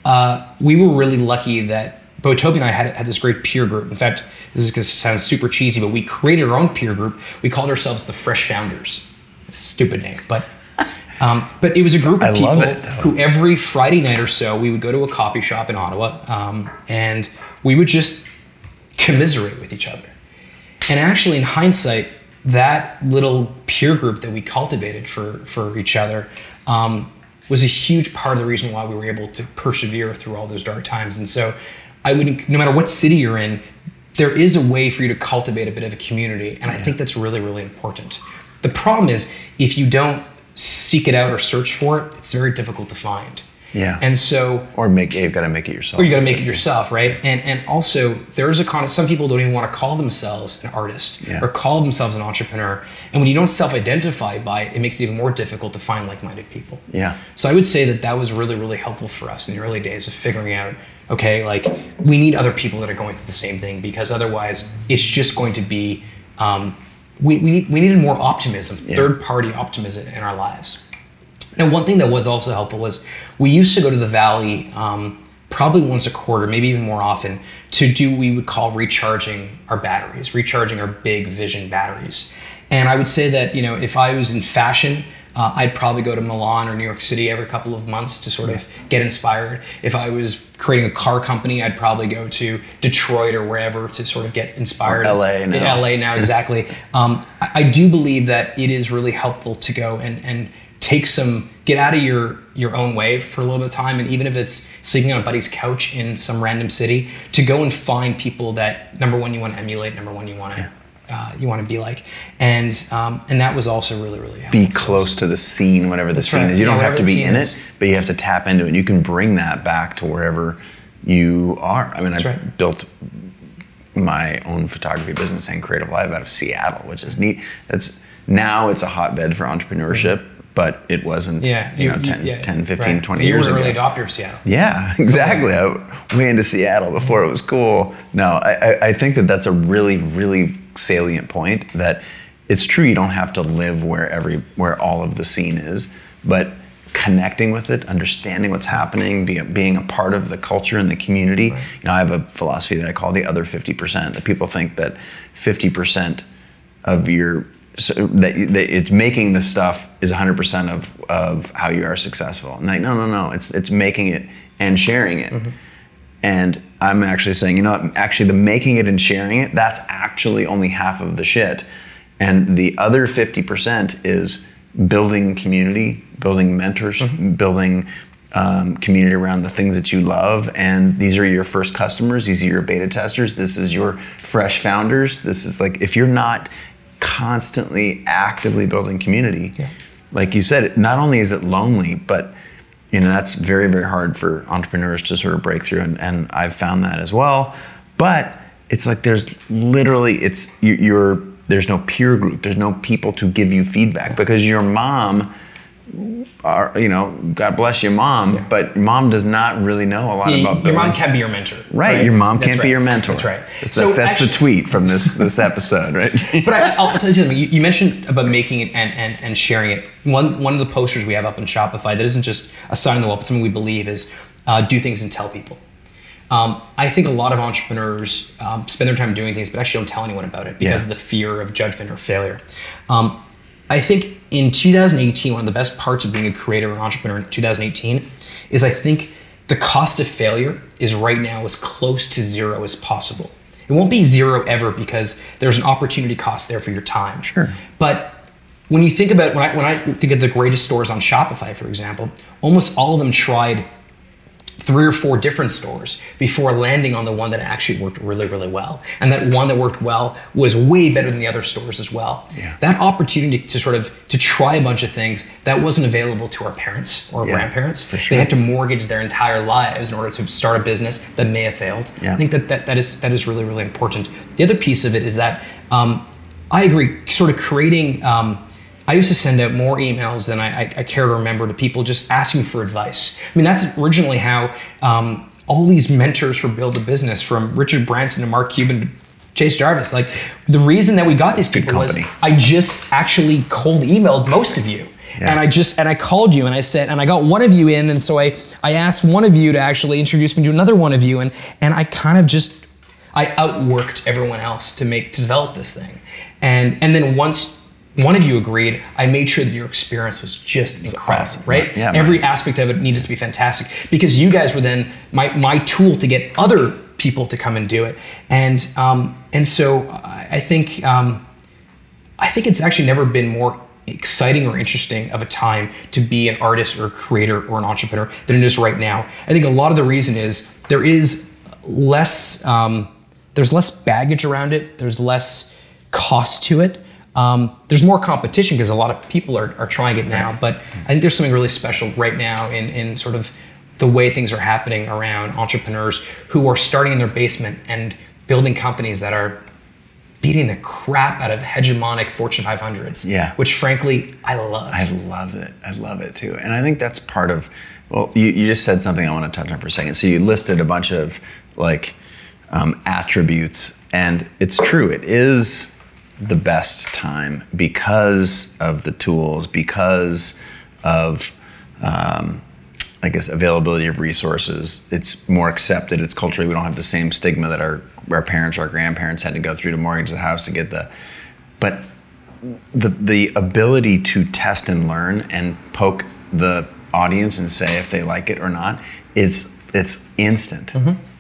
uh, we were really lucky that both Toby and I had, had this great peer group. In fact, this is going to sound super cheesy, but we created our own peer group. We called ourselves the Fresh Founders. Stupid name, but *laughs* um, but it was a group of I people it. who every Friday night or so we would go to a coffee shop in Ottawa um, and we would just commiserate with each other. And actually, in hindsight, that little peer group that we cultivated for for each other um, was a huge part of the reason why we were able to persevere through all those dark times. And so, I would, no matter what city you're in, there is a way for you to cultivate a bit of a community, and I think that's really really important. The problem is if you don't seek it out or search for it, it's very difficult to find. Yeah. And so Or make, you've got to make it yourself. or you got to make it yourself, right? And and also there's a of some people don't even want to call themselves an artist Yeah. or call themselves an entrepreneur. And when you don't self-identify by it, it makes it even more difficult to find like-minded people. Yeah. So I would say that that was really really helpful for us in the early days of figuring out okay, like we need other people that are going through the same thing because otherwise it's just going to be um, we, we, need, we needed more optimism, third party optimism in our lives. And one thing that was also helpful was we used to go to the valley um, probably once a quarter, maybe even more often, to do what we would call recharging our batteries, recharging our big vision batteries. And I would say that you know if I was in fashion, uh, I'd probably go to Milan or New York City every couple of months to sort of get inspired. If I was creating a car company, I'd probably go to Detroit or wherever to sort of get inspired. Or LA now. In LA now, exactly. *laughs* um, I, I do believe that it is really helpful to go and and take some get out of your your own way for a little bit of time and even if it's sleeping on a buddy's couch in some random city to go and find people that number one you want to emulate number one you want to uh, you want to be like and um, and that was also really really helpful be close to the scene, whatever the scene right. is. You Yeah, don't have to be in is. it, but you have to tap into it. You can bring that back to wherever you are. I mean, I right. built my own photography business and CreativeLive out of Seattle, which is neat. That's now it's a hotbed for entrepreneurship, but it wasn't, yeah you, know, 10, yeah, 10 15, right. 20 you years were an ago. early adopter of Seattle Yeah, *laughs* exactly. I went way into Seattle before it was cool. No, I, I- I think that that's a really, really salient point. That it's true you don't have to live where every where all of the scene is, but connecting with it, understanding what's happening, be, being a part of the culture and the community. You know, I have a philosophy that I call the other fifty percent. That people think that fifty percent of your so that, that it's making the stuff is 100% of, of how you are successful. And like, no, no, no, it's it's making it and sharing it. And I'm actually saying, you know what? Actually, the making it and sharing it, that's actually only half of the shit. And the other 50% is building community, building mentors, building um, community around the things that you love. And these are your first customers, these are your beta testers, this is your fresh founders. This is like, if you're not constantly actively building community, like you said, not only is it lonely, but you know that's very very hard for entrepreneurs to sort of break through and, and i've found that as well. But it's like there's literally it's you- you're there's no peer group. There's no people to give you feedback because your mom are you know god bless your mom but mom does not really know a lot Yeah, about your mom can be your mentor right, your mom That's can't be your mentor that's right that's, that's the tweet from this this episode right *laughs* but I, I'll tell you something. You, you mentioned about making it and, and, and sharing it. One one of the posters we have up on Shopify that isn't just a sign on the wall, but something we believe is uh, do things and tell people. Um, I think a lot of entrepreneurs um, spend their time doing things, but actually don't tell anyone about it because Yeah. of the fear of judgment or failure. Um, I think in 2018, one of the best parts of being a creator and entrepreneur in 2018 is I think the cost of failure is right now as close to zero as possible. It won't be zero ever because there's an opportunity cost there for your time. Sure. But when you think about when I when I think of the greatest stores on Shopify, for example, almost all of them tried three or four different stores before landing on the one that actually worked really, really well. And that one that worked well was way better than the other stores as well. Yeah. That opportunity to sort of to try a bunch of things that wasn't available to our parents or Yeah, grandparents. for sure. They had to mortgage their entire lives in order to start a business that may have failed. Yeah. I think that, that that is that is really, really important. The other piece of it is that um, I agree, sort of creating um, I used to send out more emails than I, I, I care to remember to people just asking for advice. I mean, that's originally how um, all these mentors for Build a Business, from Richard Branson to Mark Cuban to Chase Jarvis, like the reason that we got these people was. I just actually cold emailed most of you. Yeah. And I just and I called you and I said and I got one of you in and so I I asked one of you to actually introduce me to another one of you and and I kind of just I outworked everyone else to make to develop this thing. And and then once one of you agreed, I made sure that your experience was just incredible, awesome. right? Yeah, Every man. aspect of it needed to be fantastic because you guys were then my my tool to get other people to come and do it. And um, and so I, think um, I think it's actually never been more exciting or interesting of a time to be an artist or a creator or an entrepreneur than it is right now. I think a lot of the reason is there is less um, there's less baggage around it. There's less cost to it. Um, there's more competition because a lot of people are, are trying it now. But I think there's something really special right now in, in sort of the way things are happening around entrepreneurs who are starting in their basement and building companies that are beating the crap out of hegemonic Fortune 500s. Yeah. Which frankly, I love. I love it. I love it too. And I think that's part of, well, you, you just said something I want to touch on for a second. So you listed a bunch of like um, attributes, and it's true. It is the best time because of the tools, because of, um, I guess, availability of resources. It's more accepted. It's culturally, we don't have the same stigma that our, our parents, our grandparents had to go through to mortgage the house to get the, but the the ability to test and learn and poke the audience and say if they like it or not is it's instant.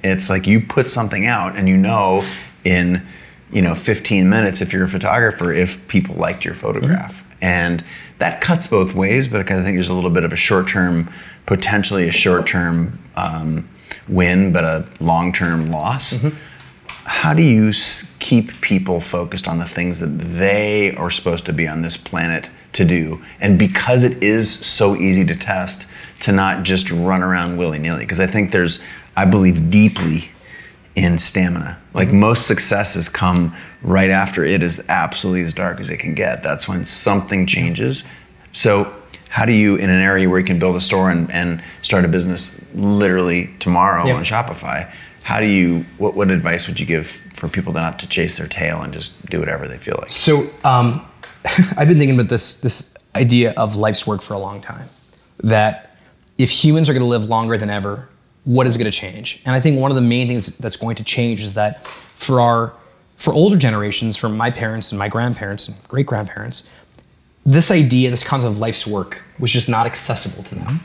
It's like you put something out and you know in you know 15 minutes if you're a photographer if people liked your photograph And that cuts both ways, but I think there's a little bit of a short term, potentially a short term um, win, but a long term loss. Mm-hmm. How do you s- keep people focused on the things that they are supposed to be on this planet to do? And because it is so easy to test, to not just run around willy nilly. Because I think there's, I believe deeply in stamina. Like most successes come right after it is absolutely as dark as it can get. That's when something changes. So, how do you, in an area where you can build a store and, and start a business literally tomorrow Yeah. on Shopify, how do you, what, what advice would you give for people to not to chase their tail and just do whatever they feel like? So um, *laughs* I've been thinking about this this idea of life's work for a long time. That if humans are going to live longer than ever, what is going to change? And I think one of the main things that's going to change is that for our for older generations, for my parents and my grandparents and great grandparents, this idea, this concept of life's work was just not accessible to them.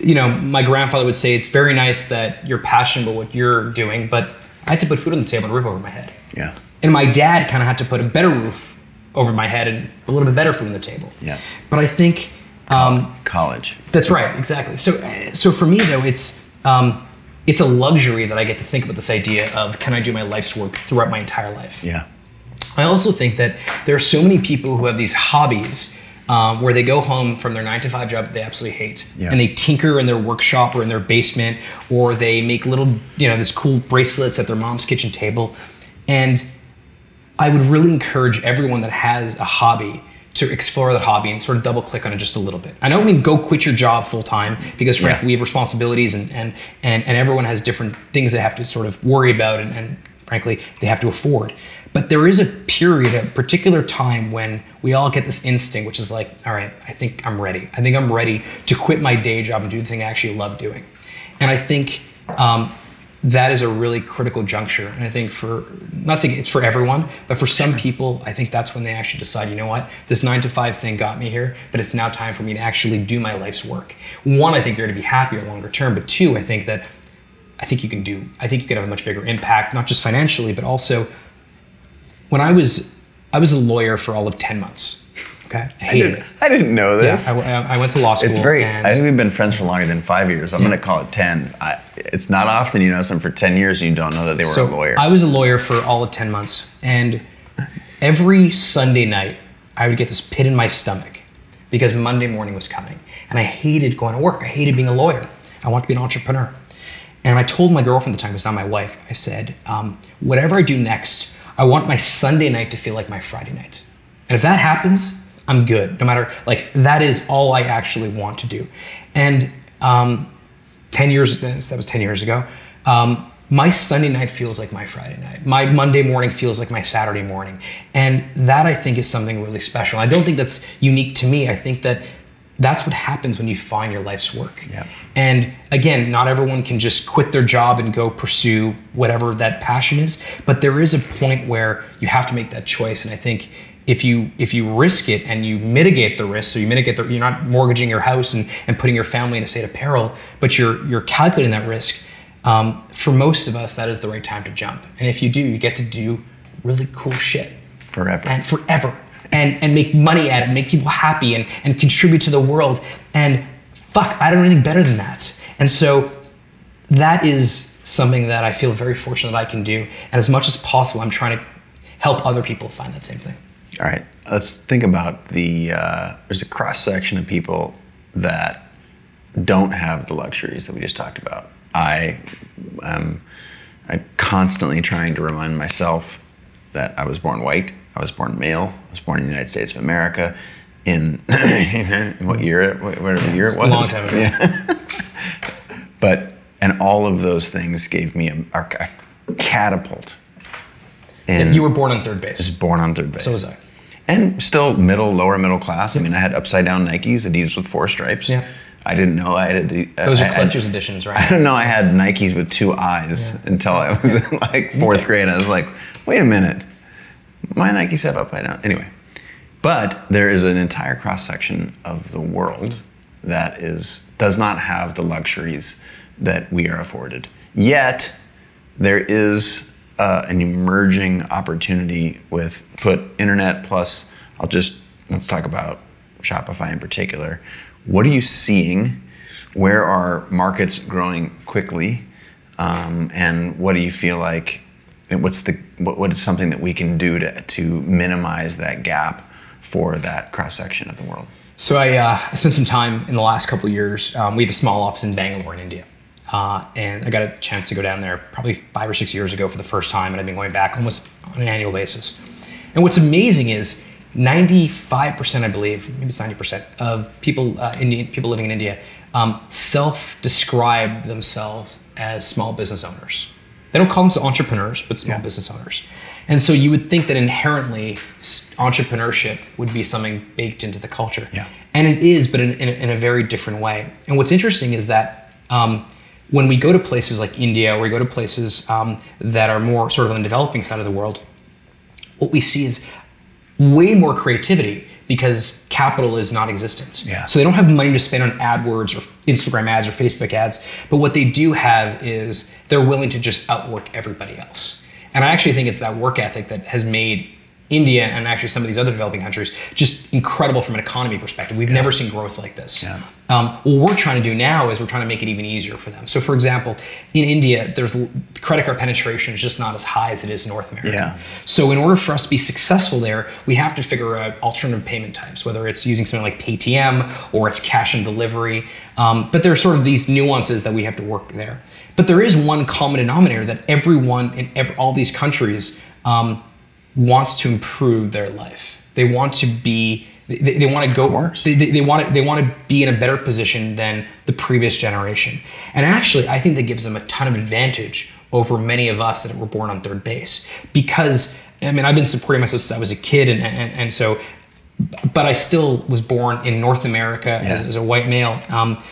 You know, my grandfather would say it's very nice that you're passionate about what you're doing, but I had to put food on the table and a roof over my head. Yeah. And my dad kind of had to put a better roof over my head and a little bit better food on the table. Yeah. But I think um, College. that's right, exactly. So, so for me though, it's um, it's a luxury that I get to think about this idea of can I do my life's work throughout my entire life. Yeah. I also think that there are so many people who have these hobbies um, where they go home from their nine to five job that they absolutely hate, Yeah. and they tinker in their workshop or in their basement, or they make little, you know, this cool bracelets at their mom's kitchen table. And I would really encourage everyone that has a hobby to explore that hobby and sort of double click on it just a little bit. I don't mean go quit your job full time because frankly Yeah. we have responsibilities and, and and and everyone has different things they have to sort of worry about and, and frankly they have to afford. But there is a period, a particular time when we all get this instinct, which is like, all right, I think I'm ready. I think I'm ready to quit my day job and do the thing I actually love doing. And I think um, that is a really critical juncture. And I think for, not saying it's for everyone, but for some people, I think that's when they actually decide, you know what, this nine to five thing got me here, but it's now time for me to actually do my life's work. One, I think they're going to be happier longer term, but two, I think that I think you can do, I think you can have a much bigger impact, not just financially, but also when I was, I was a lawyer for all of 10 months. Okay. I I didn't, it. I didn't know Yeah, this. I, I went to law school. It's very. and- I think we've been friends for longer than five years. I'm going to call it ten. I, it's not often you know someone for ten years and you don't know that they were so a lawyer. I was a lawyer for all of 10 months. And every Sunday night, I would get this pit in my stomach because Monday morning was coming. And I hated going to work. I hated being a lawyer. I wanted to be an entrepreneur. And I told my girlfriend at the time, who's not my wife, I said, um, whatever I do next, I want my Sunday night to feel like my Friday night. And if that happens, I'm good. No matter, like, that is all I actually want to do. And um, 10 years, that was 10 years ago, um, my Sunday night feels like my Friday night. My Monday morning feels like my Saturday morning. And that I think is something really special. I don't think that's unique to me. I think that that's what happens when you find your life's work. Yeah. And again, not everyone can just quit their job and go pursue whatever that passion is, but there is a point where you have to make that choice. And I think if you if you risk it and you mitigate the risk, so you mitigate the you're not mortgaging your house and, and putting your family in a state of peril, but you're you're calculating that risk. Um, for most of us, that is the right time to jump. And if you do, you get to do really cool shit forever. and forever and and make money at it make people happy and and contribute to the world and fuck i don't know anything better than that and so that is something that i feel very fortunate that i can do and as much as possible i'm trying to help other people find that same thing All right, let's think about the. Uh, there's a cross section of people that don't have the luxuries that we just talked about. I am I'm constantly trying to remind myself that I was born white, I was born male, I was born in the United States of America. In, in *coughs* what year? Whatever year it was. a long time ago. Yeah. *laughs* but and all of those things gave me a, a catapult. And you were born on third base I was born on third base. so was i And still middle, lower middle class. I mean, I had upside down Nikes, Adidas with four stripes. Yeah. I didn't know I had. Adi- those I, are I- collector's editions I right don't know. I had Nikes with two eyes until I was in like fourth grade. I was like, wait a minute, my Nikes have upside down. Anyway, but there is an entire cross section of the world that is does not have the luxuries that we are afforded. Yet there is uh, an emerging opportunity with put internet plus. I'll just let's talk about Shopify in particular. What are you seeing? Where are markets growing quickly? Um, and what do you feel like? What's the what, what is something that we can do to to minimize that gap for that cross section of the world? So I, uh, I spent some time in the last couple years. Um, we have a small office in Bangalore in India. Uh, and I got a chance to go down there probably five or six years ago for the first time, and I've been going back almost on an annual basis. And what's amazing is 95%, I believe, maybe it's 90% of people, uh, Indian, people living in India um, self-describe themselves as small business owners. They don't call themselves entrepreneurs, but small yeah. business owners. And so you would think that inherently entrepreneurship would be something baked into the culture. Yeah. And it is, but in, in, a, in a very different way. And what's interesting is that um, when we go to places like India, or we go to places um, that are more sort of on the developing side of the world, what we see is way more creativity because capital is non-existent. Yeah. So they don't have money to spend on AdWords or Instagram ads or Facebook ads, but what they do have is they're willing to just outwork everybody else. And I actually think it's that work ethic that has made India and actually some of these other developing countries just incredible from an economy perspective. We've yeah. never seen growth like this. Yeah. Um, what we're trying to do now is we're trying to make it even easier for them. So, for example, in India, there's credit card penetration is just not as high as it is in North America. Yeah. So, in order for us to be successful there, we have to figure out alternative payment types, whether it's using something like Paytm or it's cash and delivery. Um, but there are sort of these nuances that we have to work there. But there is one common denominator that everyone in every, all these countries um, wants to improve their life. They want to be they, they want to go they, they, they, want to they want to be in a better position than the previous generation and actually i think that gives them a ton of advantage over many of us that were born on third base because i mean i've been supporting myself since i was a kid and and, and so but i still was born in north america yeah. as, as, a white male um,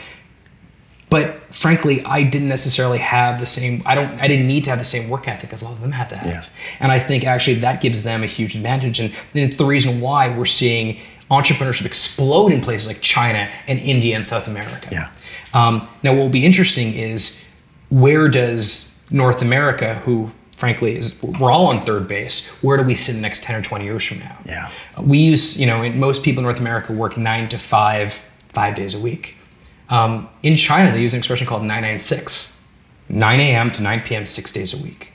but frankly i didn't necessarily have the same i don't i didn't need to have the same work ethic as a lot of them had to have. Yeah. and i think actually that gives them a huge advantage. And, it's the reason why we're seeing entrepreneurship explode in places like china and india and south america. Yeah. Um, now what will be interesting is where does north america who frankly is we're all on third base where do we sit in the next 10 or 20 years from now? Yeah. We use you know most people in north america work nine to five five days a week um, in China, they use an expression called 996, 9 a.m. to 9 p.m., six days a week.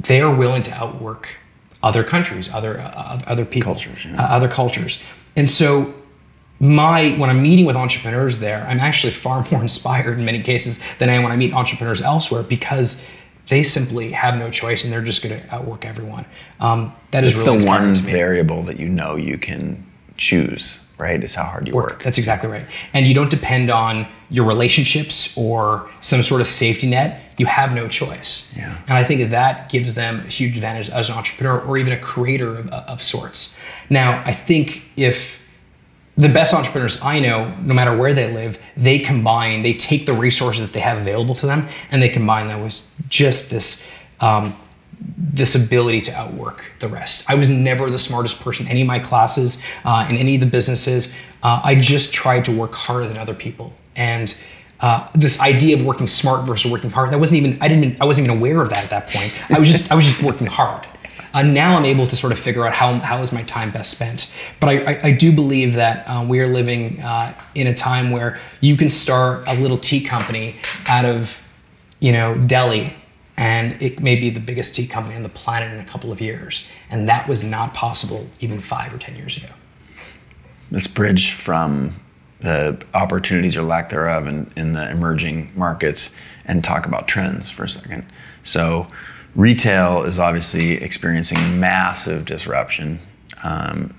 They are willing to outwork other countries, other uh, other people, cultures, yeah. uh, other cultures. And so, my when I'm meeting with entrepreneurs there, I'm actually *laughs* far more inspired in many cases than I am when I meet entrepreneurs elsewhere because they simply have no choice and they're just going to outwork everyone. Um, that is it's really the one variable that you know you can choose right? Is how hard you work. work. That's exactly right. And you don't depend on your relationships or some sort of safety net. You have no choice. Yeah. And I think that, that gives them a huge advantage as an entrepreneur or even a creator of, of sorts. Now, I think if the best entrepreneurs I know, no matter where they live, they combine, they take the resources that they have available to them and they combine that with just this um, this ability to outwork the rest. I was never the smartest person in any of my classes, uh, in any of the businesses. Uh, I just tried to work harder than other people. And uh, this idea of working smart versus working hard, that wasn't even, I didn't even, I wasn't even aware of that at that point. I was just, I was just working hard. Uh, now I'm able to sort of figure out how, how is my time best spent. But I, I, I do believe that uh, we are living uh, in a time where you can start a little tea company out of, you know, Delhi and it may be the biggest tea company on the planet in a couple of years. And that was not possible even five or 10 years ago. Let's bridge from the opportunities or lack thereof in, in the emerging markets and talk about trends for a second. So, retail is obviously experiencing massive disruption. Um,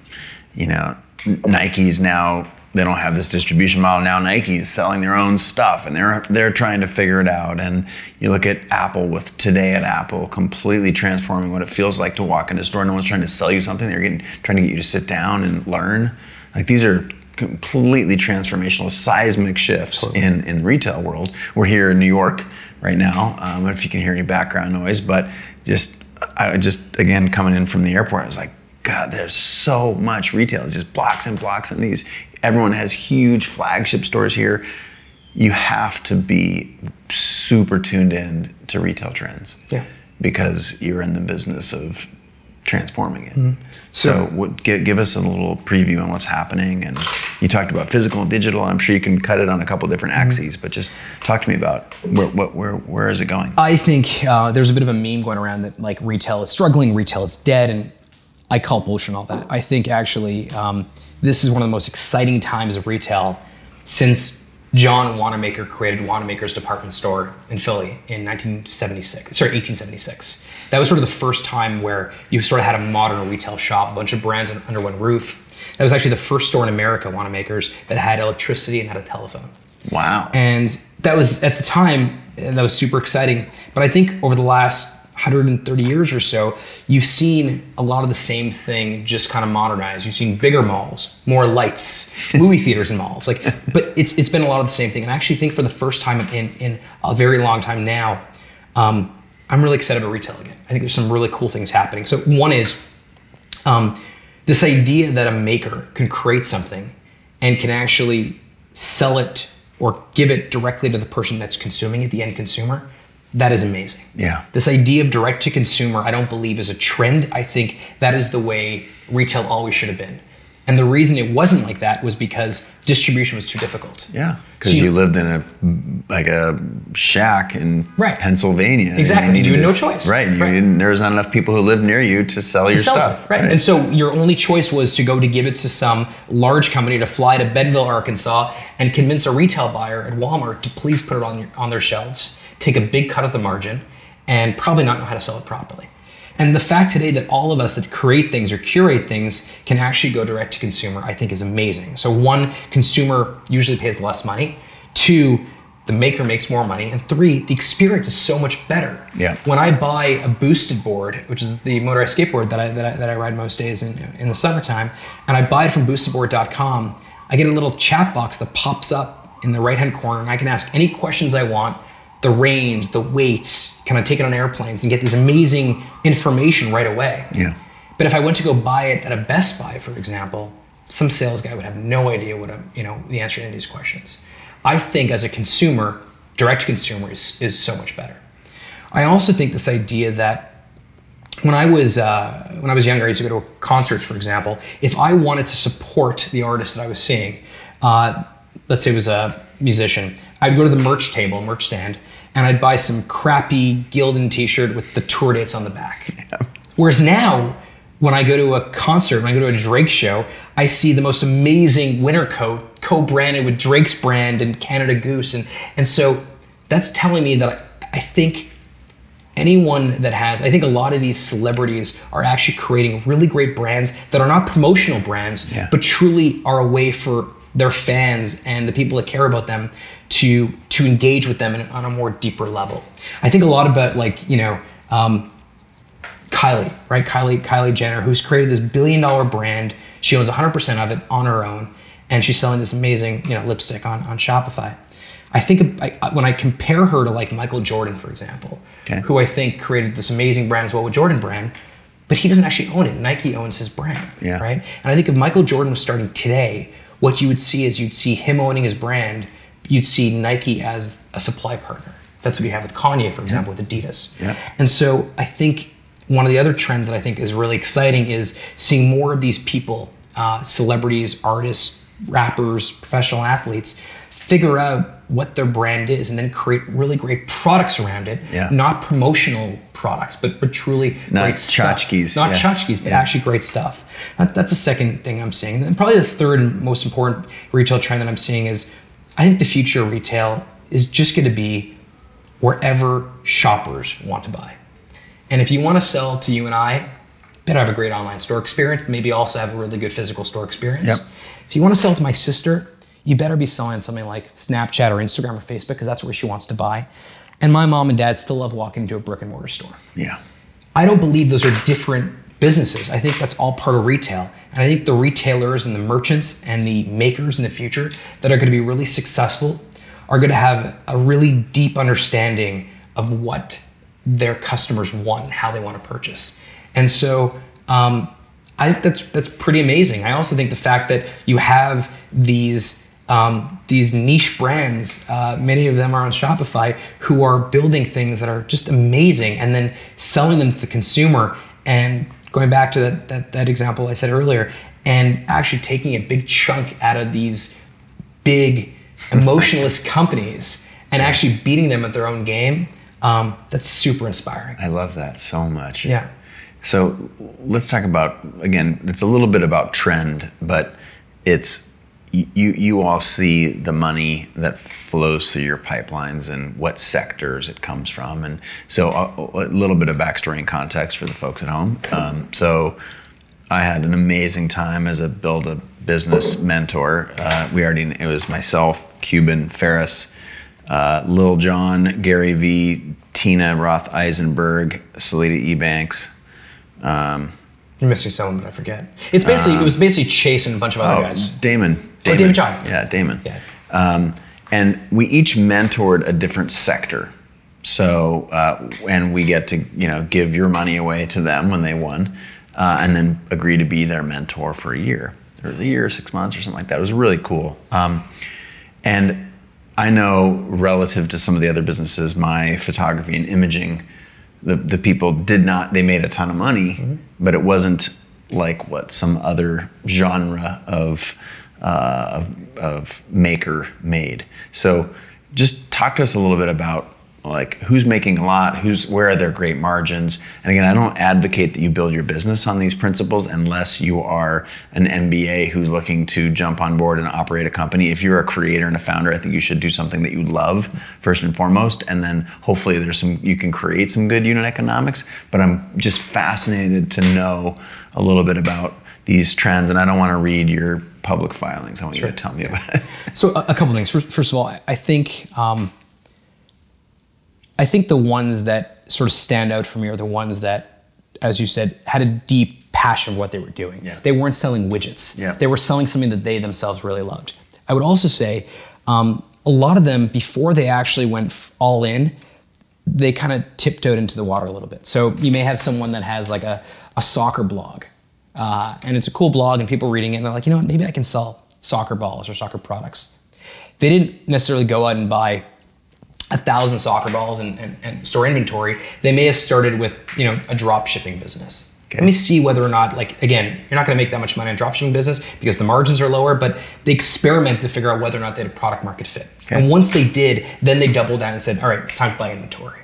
you know, Nike's now they don't have this distribution model now. Nike is selling their own stuff, and they're they're trying to figure it out. And you look at Apple with today at Apple, completely transforming what it feels like to walk in a store. No one's trying to sell you something; they're getting trying to get you to sit down and learn. Like these are completely transformational, seismic shifts in in the retail world. We're here in New York right now. Um, if you can hear any background noise, but just I just again coming in from the airport, I was like. God, there's so much retail. It's just blocks and blocks and these Everyone has huge flagship stores here. You have to be super tuned in to retail trends. Yeah. Because you're in the business of transforming it. So, what, give, give us a little preview on what's happening. And you talked about physical and digital. I'm sure you can cut it on a couple different axes, but just talk to me about where, what, where, where is it going? I think uh, there's a bit of a meme going around that like retail is struggling, retail is dead, and I call bullshit on all that. I think actually um, this is one of the most exciting times of retail since John Wanamaker created Wanamaker's department store in Philly in 1976. Sorry, 1876. That was sort of the first time where you sort of had a modern retail shop, a bunch of brands under one roof. That was actually the first store in America, Wanamaker's, that had electricity and had a telephone. Wow. And that was at the time and that was super exciting. But I think over the last 130 years or so, you've seen a lot of the same thing just kind of modernized. You've seen bigger malls, more lights, *laughs* movie theaters in malls. Like, but it's it's been a lot of the same thing. And I actually think for the first time in in a very long time now, um, I'm really excited about retail again. I think there's some really cool things happening. So one is um, this idea that a maker can create something and can actually sell it or give it directly to the person that's consuming it, the end consumer, that is amazing. Yeah. This idea of direct to consumer, I don't believe is a trend. I think that is the way retail always should have been. And the reason it wasn't like that was because distribution was too difficult. Yeah, because So you, you- lived in a like a shack in Right. Pennsylvania. Exactly, and you had no choice. Right, you Right. didn't. There was not enough people who lived near you to sell your sell stuff. it, right? And so your only choice was to go to give it to some large company to fly to Bentonville, Arkansas, and convince a retail buyer at Walmart to please put it on your, on their shelves, take a big cut of the margin, and probably not know how to sell it properly. And the fact today that all of us that create things or curate things can actually go direct to consumer, I think is amazing. So one, consumer usually pays less money. Two, the maker makes more money. And three, the experience is so much better. Yeah. When I buy a boosted board, which is the motorized skateboard that I, that I, that I ride most days in, in the summertime, and I buy it from boostedboard.com, I get a little chat box that pops up in the right hand corner, and I can ask any questions I want the range, the weights—can I take it on airplanes and get this amazing information right away. Yeah. But if I went to go buy it at a Best Buy, for example, some sales guy would have no idea what a, you know the answer to any of these questions. I think as a consumer, direct to consumer is, is so much better. I also think this idea that when I was uh, when I was younger, I used to go to concerts, for example. If I wanted to support the artist that I was seeing, uh, let's say it was a musician, I'd go to the merch table, merch stand, and I'd buy some crappy Gildan T-shirt with the tour dates on the back. *laughs* Whereas now, when I go to a concert, when I go to a Drake show, I see the most amazing winter coat co-branded with Drake's brand and Canada Goose, and and so that's telling me that I, I think anyone that has i think a lot of these celebrities are actually creating really great brands that are not promotional brands Yeah. but truly are a way for their fans and the people that care about them to to engage with them in, on a more deeper level i think a lot about like you know um, Kylie, right? Kylie, Kylie Jenner, who's created this billion dollar brand. She owns 100% of it on her own, and she's selling this amazing, you know, lipstick on, on Shopify. I think I- when I compare her to like Michael Jordan, for example, Okay. who I think created this amazing brand as well with Jordan brand, but he doesn't actually own it. Nike owns his brand, Yeah. right? And I think if Michael Jordan was starting today, what you would see is you'd see him owning his brand. You'd see Nike as a supply partner. That's what you have with Kanye, for example, with Adidas. Yeah. And so I think one of the other trends that I think is really exciting is seeing more of these people, uh, celebrities, artists, rappers, professional athletes, figure out what their brand is and then create really great products around it. Yeah. Not promotional products, but but truly Not great stuff. Not yeah. tchotchkes, but actually great stuff. That, that's the second thing I'm seeing. And probably the third and most important retail trend that I'm seeing is I think the future of retail is just going to be wherever shoppers want to buy. And if you want to sell to you and I, better have a great online store experience, maybe also have a really good physical store experience. Yep. If you want to sell to my sister, you better be selling something like Snapchat or Instagram or Facebook because that's where she wants to buy. And my mom and dad still love walking into a brick and mortar store. Yeah. I don't believe those are different businesses. I think that's all part of retail. And I think the retailers and the merchants and the makers in the future that are going to be really successful are going to have a really deep understanding of what their customers want and how they want to purchase. And so um, I think that's that's pretty amazing. I also think the fact that you have these um, these niche brands, uh, many of them are on Shopify, who are building things that are just amazing and then selling them to the consumer and going back to that, that, that example I said earlier, and actually taking a big chunk out of these big emotionless *laughs* companies and actually beating them at their own game, um, that's super inspiring. I love that so much. Yeah. So let's talk about again. It's a little bit about trend, but it's you. You all see the money that flows through your pipelines and what sectors it comes from, and so a, a little bit of backstory and context for the folks at home. Um, so I had an amazing time as a build a business mentor. Uh, we already it was myself, Cuban, Ferriss, uh, Lil Jon, Gary V, Tina Roth Eisenberg, Selita Ebanks. Um, You're missing someone, but I forget. It's basically it was basically Chase and a bunch of other oh, guys. Daymond. Oh, Daymond John. Yeah, Daymond. Yeah. Um, and we each mentored a different sector. So, uh, and we get to, you know, give your money away to them when they won, uh, and then agree to be their mentor for a year, or a year, six months, or something like that. It was really cool. Um, and I know, relative to some of the other businesses, my photography and imaging, the the people did not. They made a ton of money, but it wasn't like what some other genre of uh, of, of maker made. So, just talk to us a little bit about like who's making a lot, who's where are their great margins. And again, I don't advocate that you build your business on these principles unless you are an MBA who's looking to jump on board and operate a company. If you're a creator and a founder, I think you should do something that you love first and foremost, and then hopefully there's some you can create some good unit economics. But I'm just fascinated to know a little bit about these trends, and I don't want to read your public filings. I want you to tell me about it. *laughs* So a, couple things. First, first of all, I, think um, I think the ones that sort of stand out for me are the ones that, as you said, had a deep passion of what they were doing. Yeah. They weren't selling widgets. Yeah. They were selling something that they themselves really loved. I would also say um, a lot of them before they actually went f- all in, they kind of tiptoed into the water a little bit. So you may have someone that has like a, a soccer blog, uh, and it's a cool blog, and people reading it, and they're like, you know what, maybe I can sell soccer balls or soccer products. They didn't necessarily go out and buy a thousand soccer balls and, and, and store inventory. They may have started with you know a drop shipping business. Let me see whether or not, like, again, you're not going to make that much money in a dropshipping business because the margins are lower, but they experiment to figure out whether or not they had a product market fit. And once they did, then they doubled down and said, all right, it's time to buy inventory.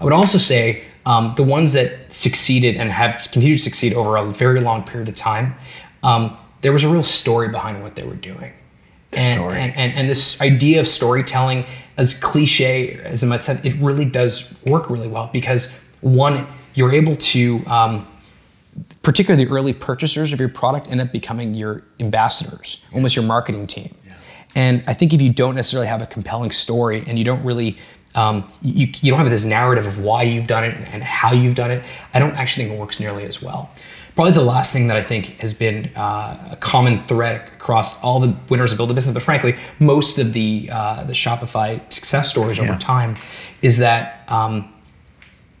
I would also say um, the ones that succeeded and have continued to succeed over a very long period of time, um, there was a real story behind what they were doing. And, Story. and, and, and this idea of storytelling, as cliche as it might sound, it really does work really well because one, you're able to, um, particularly the early purchasers of your product end up becoming your ambassadors, almost your marketing team. And I think if you don't necessarily have a compelling story and you don't really, um, you, you don't have this narrative of why you've done it and how you've done it, I don't actually think it works nearly as well. Probably the last thing that I think has been uh, a common thread across all the winners of Build a Business, but frankly, most of the uh, the Shopify success stories over Yeah. time, is that um,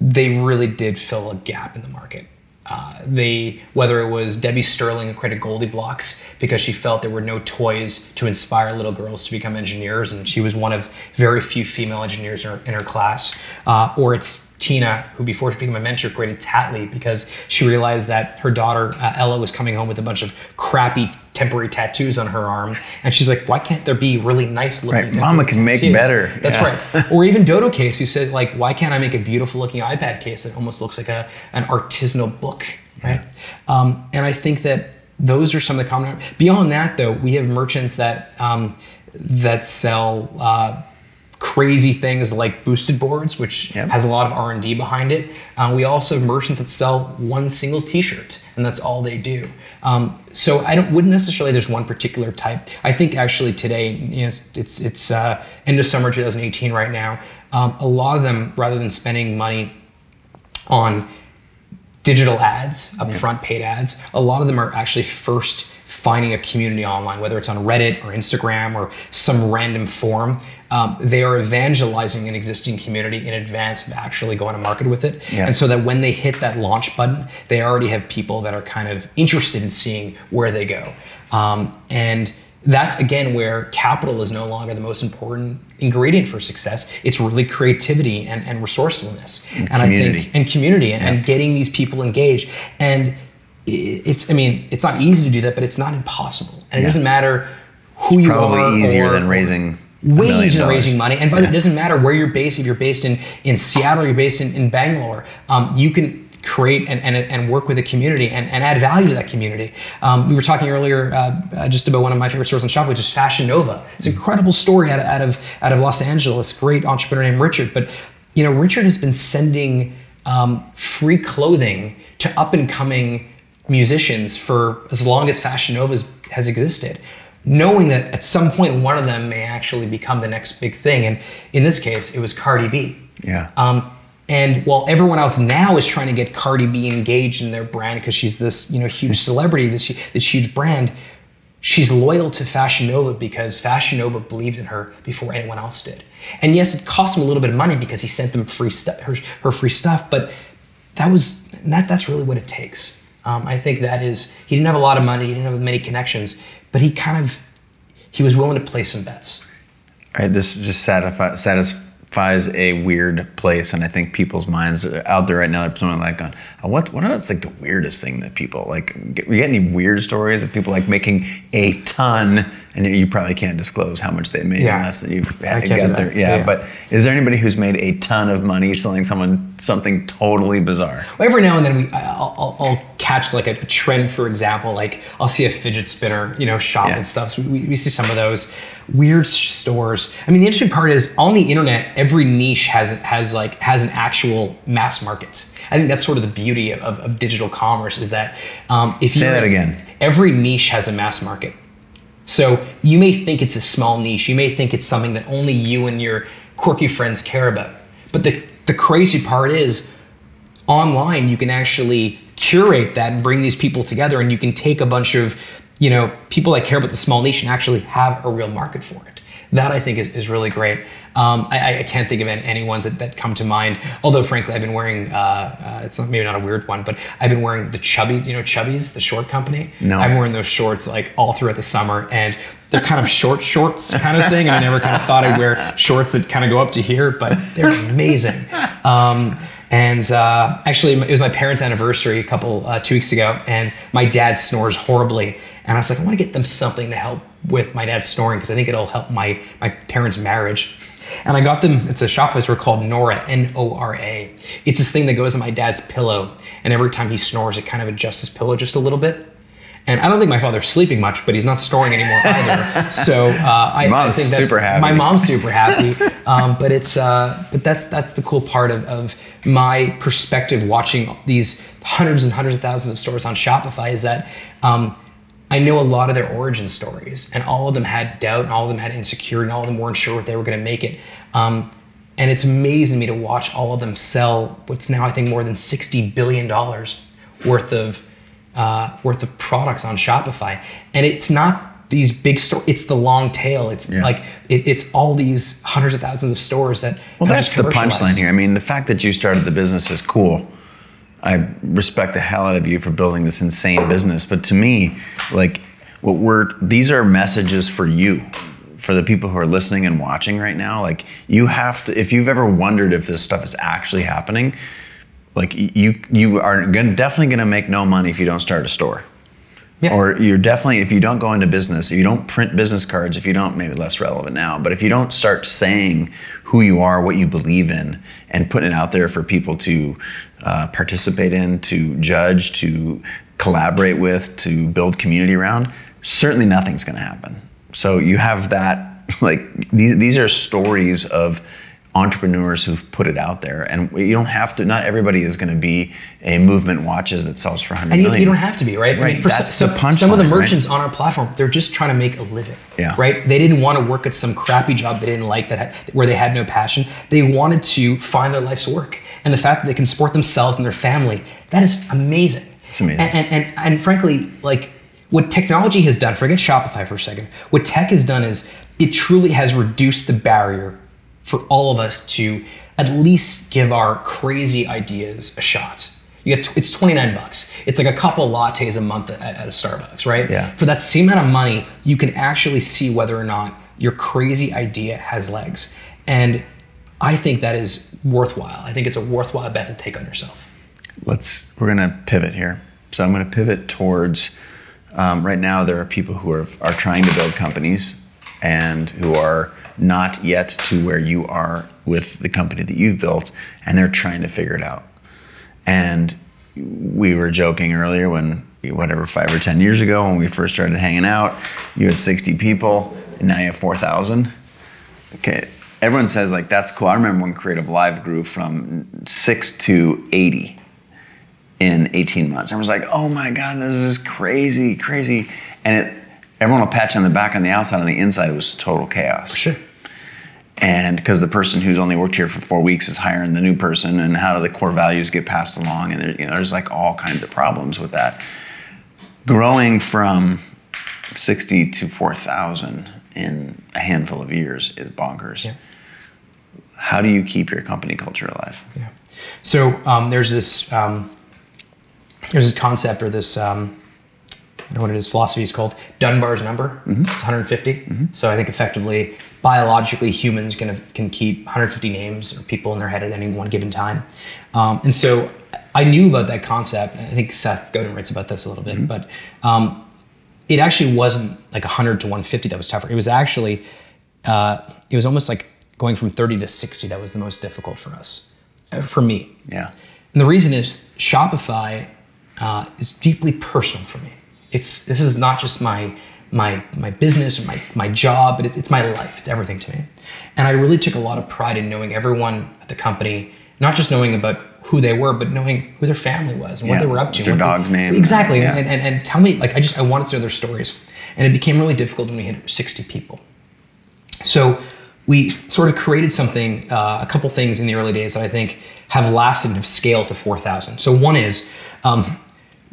they really did fill a gap in the market. Uh, they, whether it was Debbie Sterling who created GoldieBlox because she felt there were no toys to inspire little girls to become engineers, and she was one of very few female engineers in her, in her class, uh, or it's Tina who, before she became a mentor, created Tattly because she realized that her daughter uh, Ella was coming home with a bunch of crappy temporary tattoos on her arm, and she's like, "Why can't there be really nice looking?" Right, Mama can make tattoos?" better. That's Yeah. right or even Dodo Case, who said like, why can't I make a beautiful looking iPad case that almost looks like a an artisanal book, right? Um, and I think that those are some of the common. Beyond that, though, we have merchants that um, that sell. Uh, crazy things like boosted boards which Yep. has a lot of r&d behind it. Uh, we also have merchants that sell one single t-shirt and that's all they do. Um, so i don't wouldn't necessarily there's one particular type. I think actually today you know, it's it's, it's uh, end of summer 2018 right now. Um, a lot of them rather than spending money on digital ads, upfront paid ads, a lot of them are actually first finding a community online, whether it's on Reddit or Instagram or some random forum. Um, they are evangelizing an existing community in advance of actually going to market with it. Yeah. And so that when they hit that launch button, they already have people that are kind of interested in seeing where they go. Um, and that's again where capital is no longer the most important ingredient for success. It's really creativity and, and resourcefulness, and, I think and community and, and getting these people engaged. And it's I mean it's not easy to do that, but it's not impossible. And it Yeah. doesn't matter who you are. Probably easier than raising way easier than raising money. And by the way, it doesn't matter where you're based. If you're based in in Seattle, you're based in, in Bangalore. Um, you can create and, and, and work with a community and, and add value to that community. Um, we were talking earlier uh, uh, just about one of my favorite stores on Shop, which is Fashion Nova. It's an incredible story out of, out of out of Los Angeles. Great entrepreneur named Richard. But you know, Richard has been sending um, free clothing to up and coming musicians for as long as Fashion Nova has- existed, knowing that at some point one of them may actually become the next big thing. And in this case, it was Cardi B. Yeah. Um, and while everyone else now is trying to get Cardi B engaged in their brand because she's this you know huge celebrity, this this huge brand, she's loyal to Fashion Nova because Fashion Nova believed in her before anyone else did. And yes, it cost him a little bit of money because he sent them free stuff, her, her free stuff, but that was that that's really what it takes. Um, I think that is he didn't have a lot of money, he didn't have many connections, but he kind of he was willing to play some bets. Right. This just satisfi- satisfies a weird place, and I think people's minds out there right now. There's someone like, going, "Oh, what? What is like the weirdest thing that people like? You get any weird stories of people like making a ton, and you probably can't disclose how much they made Yeah. unless you've had can't got that. there. Yeah, Yeah. But is there anybody who's made a ton of money selling someone something totally bizarre? Well, every now and then we I'll, I'll, I'll catch like a, trend for example like i'll see a fidget spinner you know shop Yeah. and stuff so we, we see some of those weird stores i mean the interesting part is on the internet every niche has has like has an actual mass market i think that's sort of the beauty of, of, of digital commerce is that um, if you say that again. every niche has a mass market so you may think it's a small niche. You may think it's something that only you and your quirky friends care about. But the, the crazy part is online you can actually curate that and bring these people together and you can take a bunch of you know people that care about the small niche and actually have a real market for it that i think is, is really great um, I, I can't think of any, ones that, that come to mind although frankly i've been wearing uh, uh, it's not, maybe not a weird one but i've been wearing the chubby you know chubbies the short company No. i've been wearing those shorts like all throughout the summer and they're kind of short shorts kind of thing i never kind of thought i'd wear shorts that kind of go up to here but they're amazing um, and uh, actually, it was my parents' anniversary a couple uh, two weeks ago, and my dad snores horribly. And I was like, I want to get them something to help with my dad snoring because I think it'll help my my parents' marriage. And I got them. It's a shop place we're called Nora, N-O-R-A. It's this thing that goes on my dad's pillow, and every time he snores, it kind of adjusts his pillow just a little bit. And I don't think my father's sleeping much, but he's not snoring anymore *laughs* either. So uh, I, I think that's, super happy. My mom's *laughs* super happy. Um, but it's uh, but that's that's the cool part of, of my perspective watching these hundreds and hundreds of thousands of stores on Shopify is that um, I know a lot of their origin stories, and all of them had doubt, and all of them had insecurity, and all of them weren't sure if they were going to make it. Um, and it's amazing to me to watch all of them sell what's now I think more than sixty billion dollars worth of uh, worth of products on Shopify, and it's not these big stores. It's the long tail. It's Yeah. like it, it's all these hundreds of thousands of stores that. Well, that's the punchline here. I mean, the fact that you started the business is cool. I respect the hell out of you for building this insane business. But to me, like, what we're these are messages for you, for the people who are listening and watching right now. Like, you have to. If you've ever wondered if this stuff is actually happening, like you you are gonna, definitely going to make no money if you don't start a store. Yeah. Or you're definitely if you don't go into business, if you don't print business cards, if you don't maybe less relevant now, but if you don't start saying who you are, what you believe in, and putting it out there for people to uh, participate in, to judge, to collaborate with, to build community around, certainly nothing's going to happen. So you have that *laughs* like these, these are stories of entrepreneurs who've put it out there and you don't have to not everybody is going to be a movement watches that sells for 100 And you, million. you don't have to be, right? Right, for that's some, the some- some of the punchline, right? merchants on our platform, they're just trying to make a living. Yeah. Right? They didn't want to work at some crappy job they didn't like that had, where they had no passion. They wanted to find their life's work. And the fact that they can support themselves and their family, that is amazing. It's amazing. And, and, and, and frankly, like what technology has done, forget Shopify for a second, what tech has done is it truly has reduced the barrier for all of us to at least give our crazy ideas a shot. You get it's 29 bucks. It's like a couple lattes a month at, at a Starbucks, right? Yeah. For that same amount of money, you can actually see whether or not your crazy idea has legs. And I think that is worthwhile. I think it's a worthwhile bet to take on yourself. let's we're gonna pivot here. So I'm gonna pivot towards um, right now. There are people who are are trying to build companies and who are not yet to where you are with the company that you've built, and they're trying to figure it out. And we were joking earlier when whatever five or ten years ago when we first started hanging out, you had 60 people, and now you have 4,000. Okay, everyone says like that's cool. I remember when CreativeLive grew from six to 80 in 18 months. I was like, oh my God, this is crazy, crazy. And it, everyone will pat you on the back on the outside, on the inside, it was total chaos. Sure. And because the person who's only worked here for four weeks is hiring the new person, and how do the core values get passed along? And there, you know, there's like all kinds of problems with that. Growing from 60 to 4,000 in a handful of years is bonkers. Yeah. How do you keep your company culture alive? Yeah. So um, there's this um, there's this concept or this um, I don't know what it is philosophy is called Dunbar's number. It's 150. So I think effectively biologically humans can can keep 150 names or people in their head at any one given time. Um, and so I knew about that concept. I think Seth Godin writes about this a little bit, but um, it actually wasn't like 100 to 150 that was tougher. It was actually uh, it was almost like going from 30 to 60 that was the most difficult for us, uh, for me. Yeah. And the reason is Shopify uh, is deeply personal for me. It's this is not just my my my business or my my job, but it, it's my life. It's everything to me. And I really took a lot of pride in knowing everyone at the company, not just knowing about who they were, but knowing who their family was and what they were up to. Their what they- dog's name? Exactly. Yeah. And, and and tell me like I just I wanted to know their stories, and it became really difficult when we hit 60 people. So we sort of created something, uh, a couple things in the early days that I think have lasted and have scaled to 4,000. So one is um,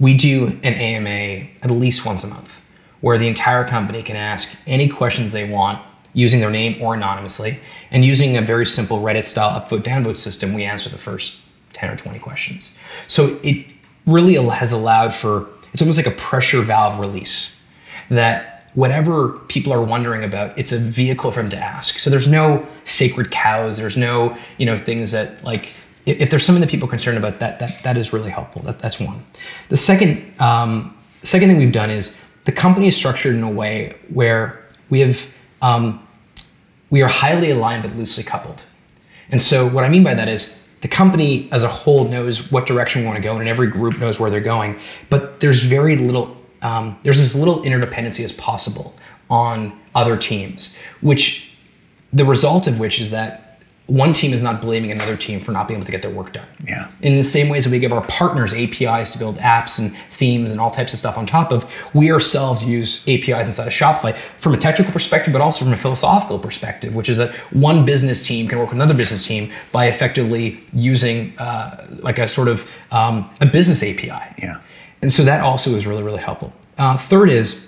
we do an AMA at least once a month where the entire company can ask any questions they want using their name or anonymously. And using a very simple Reddit style upvote downvote system, we answer the first 10 or 20 questions. So it really has allowed for, it's almost like a pressure valve release that whatever people are wondering about, it's a vehicle for them to ask. So there's no sacred cows. There's no, you know, things that like, if, there's something that people are concerned about, that that that is really helpful. That, that's one. The second um, second thing we've done is the company is structured in a way where we have um, we are highly aligned but loosely coupled. And so what I mean by that is the company as a whole knows what direction we want to go and every group knows where they're going. But there's very little, um, there's as little interdependency as possible on other teams, which the result of which is that one team is not blaming another team for not being able to get their work done. Yeah. In the same ways that we give our partners APIs to build apps and themes and all types of stuff on top of, we ourselves use APIs inside of Shopify from a technical perspective, but also from a philosophical perspective, which is that one business team can work with another business team by effectively using uh, like a sort of um, a business API. Yeah. And so that also is really, really helpful. Uh, third is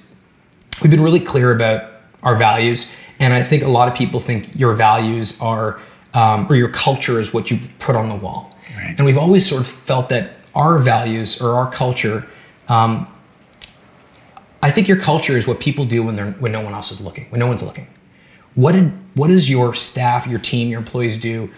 we've been really clear about our values. And I think a lot of people think your values are, um, or your culture is what you put on the wall. Right. And we've always sort of felt that our values or our culture, um, I think your culture is what people do when they're when no one else is looking, when no one's looking. What did what does your staff, your team, your employees do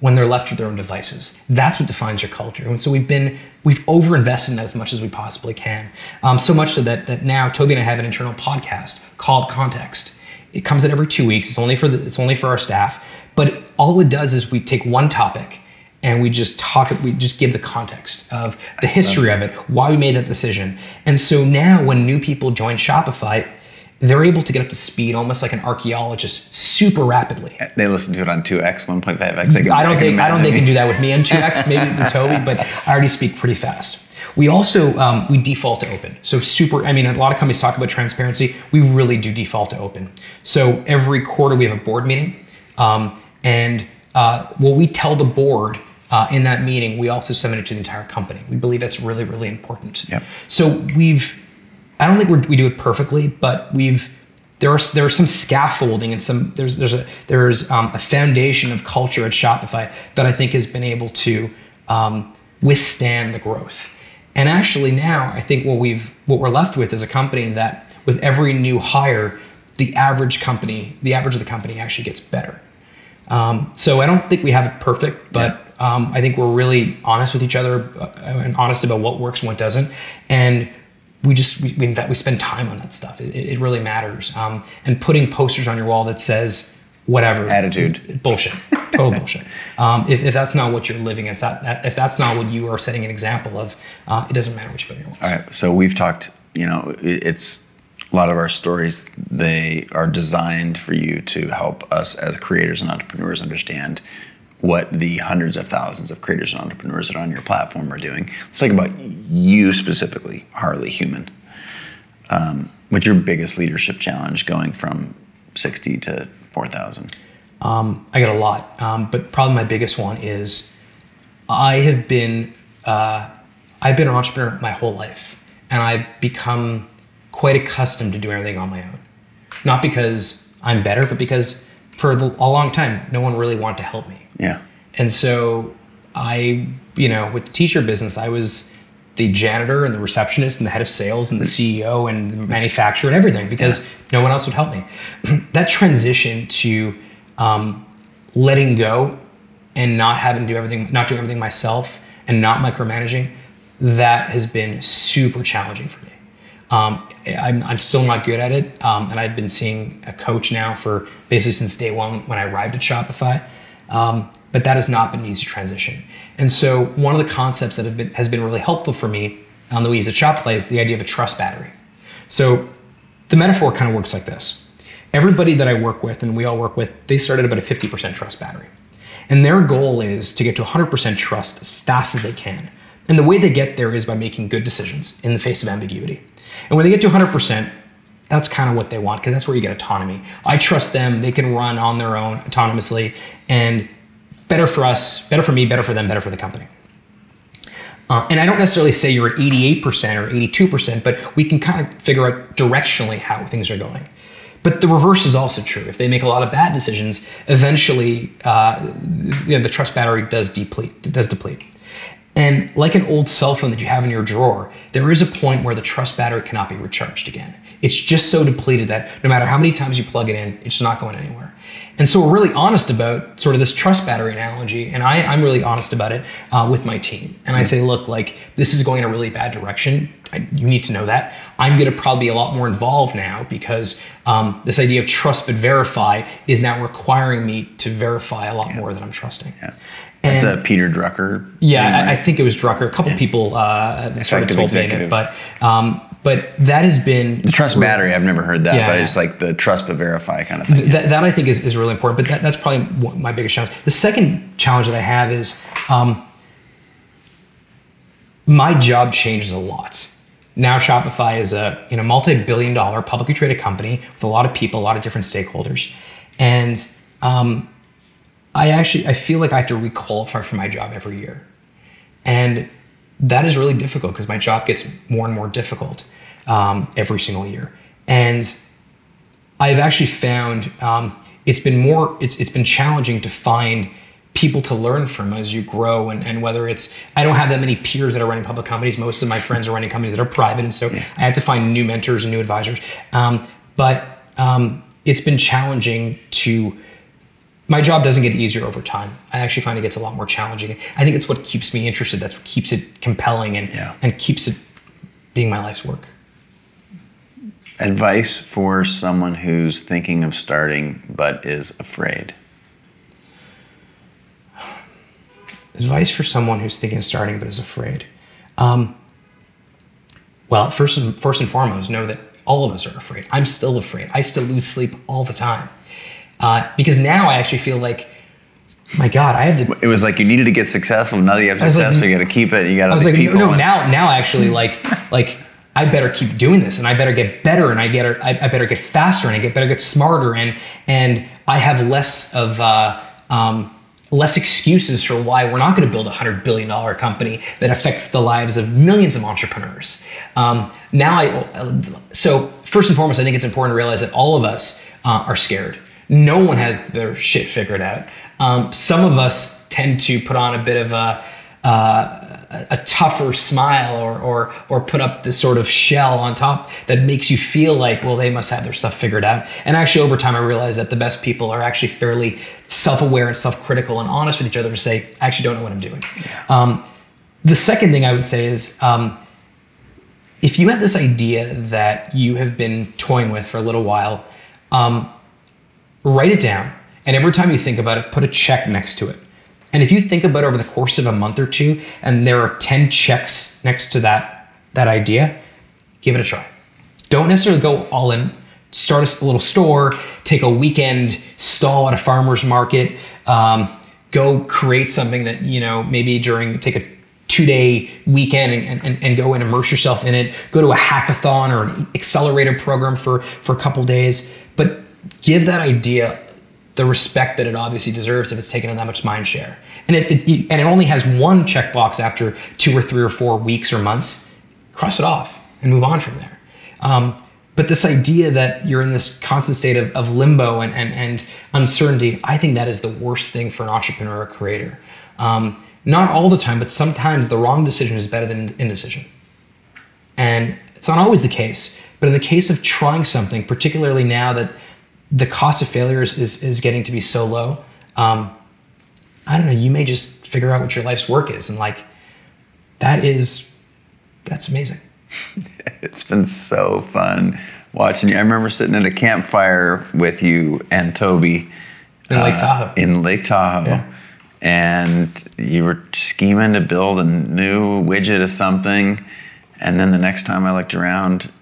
when they're left with their own devices? That's what defines your culture. And so we've been we've overinvested in that as much as we possibly can. Um, so much so that that now Tobi and I have an internal podcast called Context. It comes out every two weeks. It's only for the, it's only for our staff. But all it does is we take one topic and we just talk we just give the context of the history of it why we made that decision. And so now when new people join shopify they're able to get up to speed almost like an archaeologist super rapidly. They listen to it on 2x, 1.5x i, can- i don't can think i don't think they can do that with me and 2x *laughs* maybe with Tobi but i already speak pretty fast. We also um, we default to open. So super i mean a lot of companies talk about transparency. We really do default to open. So every quarter we have a board meeting. Um, and uh, what we tell the board uh, in that meeting, we also submit it to the entire company. We believe that's really, really important. Yep. So we've, I don't think we do it perfectly, but we've, there are there are some scaffolding and some there's there's a there's um, a foundation of culture at Shopify that I think has been able to um, withstand the growth. And actually now I think what we've what we're left with is a company that with every new hire, the average company, the average of the company actually gets better. Um, so I don't think we have it perfect, but um, I think we're really honest with each other uh, and honest about what works and what doesn't. And we just we, we, we spend time on that stuff. It, it really matters. Um, and putting posters on your wall that says whatever attitude bullshit, total bullshit. Um, if, if that's not what you're living, it's that, that if that's not what you are setting an example of, uh, it doesn't matter what you put on your walls. All right. So we've talked. You know, it's a lot of our stories. They are designed for you to help us as creators and entrepreneurs understand what the hundreds of thousands of creators and entrepreneurs that are on your platform are doing. Let's talk about you specifically, Harley Human. Um, what's your biggest leadership challenge going from 60 to 4,000? Um, I get a lot, um, but probably my biggest one is I have been uh, I've been an entrepreneur my whole life, and I've become quite accustomed to doing everything on my own. Not because I'm better, but because for a long time, no one really wanted to help me. Yeah. And so I, you know, with the t-shirt business, I was the janitor and the receptionist and the head of sales and the CEO and the manufacturer and everything because yeah. no one else would help me. *clears throat* that transition to um, letting go and not having to do everything, not doing everything myself and not micromanaging, that has been super challenging for me. Um, I'm, I'm, still not good at it, um, and I've been seeing a coach now for basically since day one when I arrived at Shopify. Um, but that has not been an easy transition. And so one of the concepts that been, has been really helpful for me on the way use at Shopify is the idea of a trust battery. So the metaphor kind of works like this. Everybody that I work with and we all work with, they start at about a 50% trust battery. And their goal is to get to 100% trust as fast as they can. And the way they get there is by making good decisions in the face of ambiguity. And when they get to 100%, that's kind of what they want because that's where you get autonomy. I trust them, they can run on their own autonomously, and better for us, better for me, better for them, better for the company. Uh, and I don't necessarily say you're at 88% or 82%, but we can kind of figure out directionally how things are going. But the reverse is also true. If they make a lot of bad decisions, eventually uh, you know, the trust battery does deplete. Does deplete. And like an old cell phone that you have in your drawer, there is a point where the trust battery cannot be recharged again. It's just so depleted that no matter how many times you plug it in, it's not going anywhere. And so we're really honest about sort of this trust battery analogy, and I, am really honest about it uh, with my team. And I say, look, like this is going in a really bad direction. I, you need to know that. I'm going to probably be a lot more involved now because um, this idea of trust but verify is now requiring me to verify a lot yeah. more than I'm trusting. Yeah. That's a Peter Drucker. Yeah, thing, right? I, I, think it was Drucker. A couple yeah. people uh, sort of told me it, but um, but that has been the trust really, battery. I've never heard that, yeah, but it's like the trust but verify kind of thing. Th- that, that I think is, is really important. But that, that's probably my biggest challenge. The second challenge that I have is um, my job changes a lot. Now Shopify is a you know multi-billion dollar publicly traded company with a lot of people, a lot of different stakeholders, and um, I actually I feel like I have to requalify for my job every year, and that is really difficult because my job gets more and more difficult um, every single year. And I've actually found um, it's been more, it's, it's been challenging to find people to learn from as you grow and, and whether it's i don't have that many peers that are running public companies most of my friends are running companies that are private and so yeah. i have to find new mentors and new advisors um, but um, it's been challenging to my job doesn't get easier over time. I actually find it gets a lot more challenging. I think it's what keeps me interested. That's what keeps it compelling and yeah. and keeps it being my life's work. Advice for someone who's thinking of starting but is afraid. Advice for someone who's thinking of starting but is afraid. Um, well, first and first and foremost, know that all of us are afraid. I'm still afraid. I still lose sleep all the time. Uh, because now I actually feel like, my God, I have to. It was like you needed to get successful. Now that you have success, like, you got to keep it. You got to. I was like, people. no, now, now actually, like, like I better keep doing this, and I better get better, and I get, I, I better get faster, and I get better get smarter, and and I have less of. Uh, um, less excuses for why we're not going to build a hundred billion dollar company that affects the lives of millions of entrepreneurs. Um, now, I so first and foremost, I think it's important to realize that all of us uh, are scared. No one has their shit figured out. Um, some of us tend to put on a bit of a, uh, a, tougher smile or, or or put up this sort of shell on top that makes you feel like well they must have their stuff figured out. And actually over time i realized that the best people are actually fairly self-aware and self-critical and honest with each other to say i actually don't know what i'm doing. Um, the second thing i would say is um, if you have this idea that you have been toying with for a little while um, write it down and every time you think about it put a check next to it and if you think about over the course of a month or two, and there are 10 checks next to that, that idea, give it a try. Don't necessarily go all in. Start a little store, take a weekend stall at a farmer's market, um, go create something that, you know, maybe during, take a two day weekend and, and, and go and immerse yourself in it. Go to a hackathon or an accelerator program for, for a couple days. But give that idea the respect that it obviously deserves if it's taken that much mind share. And if it, and it only has one checkbox after two or three or four weeks or months, cross it off and move on from there. Um, but this idea that you're in this constant state of, of limbo and, and, and uncertainty, I think that is the worst thing for an entrepreneur or a creator. Um, not all the time, but sometimes the wrong decision is better than indecision. And it's not always the case, but in the case of trying something, particularly now that the cost of failures is, is, getting to be so low. Um, I don't know, you may just figure out what your life's work is. And like, that is, that's amazing. *laughs* it's been so fun watching you. I remember sitting at a campfire with you and Tobi in Lake uh, Tahoe. in Lake Tahoe. Yeah. And you were scheming to build a new widget of something. And then the next time I looked around,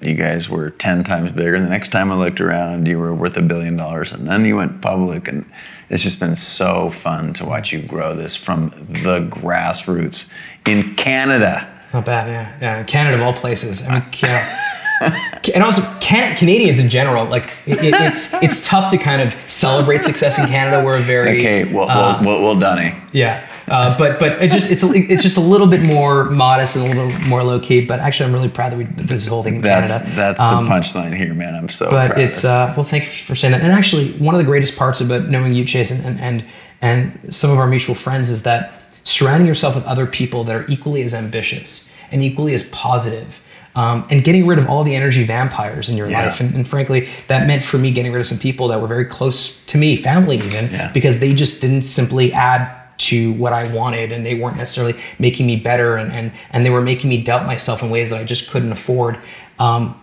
you guys were 10 times bigger. And the next time I looked around, you were worth a billion dollars. And then you went public. And it's just been so fun to watch you grow this from the grassroots in Canada. Not bad, yeah. Yeah, Canada of all places. I mean, yeah. *laughs* and also can- Canadians in general, like it, it, it's it's tough to kind of celebrate success in Canada. We're a very okay. Well, uh, well, well, Dunny. Yeah, uh, but but it just it's a, it's just a little bit more modest and a little more low key. But actually, I'm really proud that we did this whole thing in that's, Canada. That's um, the punchline here, man. I'm so. But it's uh, well, thanks for saying that. And actually, one of the greatest parts about knowing you, Chase, and and and some of our mutual friends is that surrounding yourself with other people that are equally as ambitious and equally as positive um, and getting rid of all the energy vampires in your yeah. life. And, and, frankly, that meant for me getting rid of some people that were very close to me, family even, yeah. because they just didn't simply add to what I wanted and they weren't necessarily making me better and, and, and they were making me doubt myself in ways that I just couldn't afford. Um,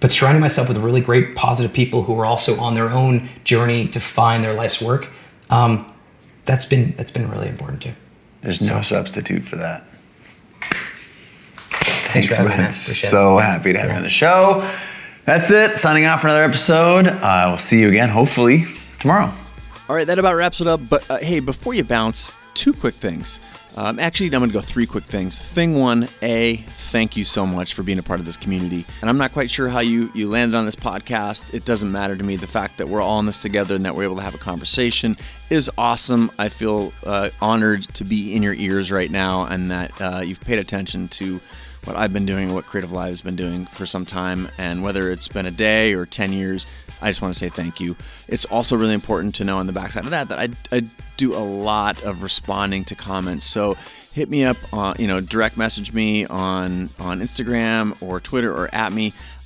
but surrounding myself with really great positive people who are also on their own journey to find their life's work, um, that's been that's been really important too. There's no substitute for that. Thanks, for having me. So happy to have you on the show. That's it. Signing off for another episode. Uh, we'll see you again, hopefully, tomorrow. All right, that about wraps it up. But uh, hey, before you bounce, two quick things. Um, actually, I'm going to go three quick things. Thing one, A, thank you so much for being a part of this community. And I'm not quite sure how you, you landed on this podcast. It doesn't matter to me. The fact that we're all in this together and that we're able to have a conversation is awesome. I feel uh, honored to be in your ears right now and that uh, you've paid attention to what I've been doing, what CreativeLive has been doing for some time. And whether it's been a day or 10 years, I just want to say thank you. It's also really important to know on the backside of that that I, I do a lot of responding to comments. So hit me up, on, you know, direct message me on, on Instagram or Twitter or at me.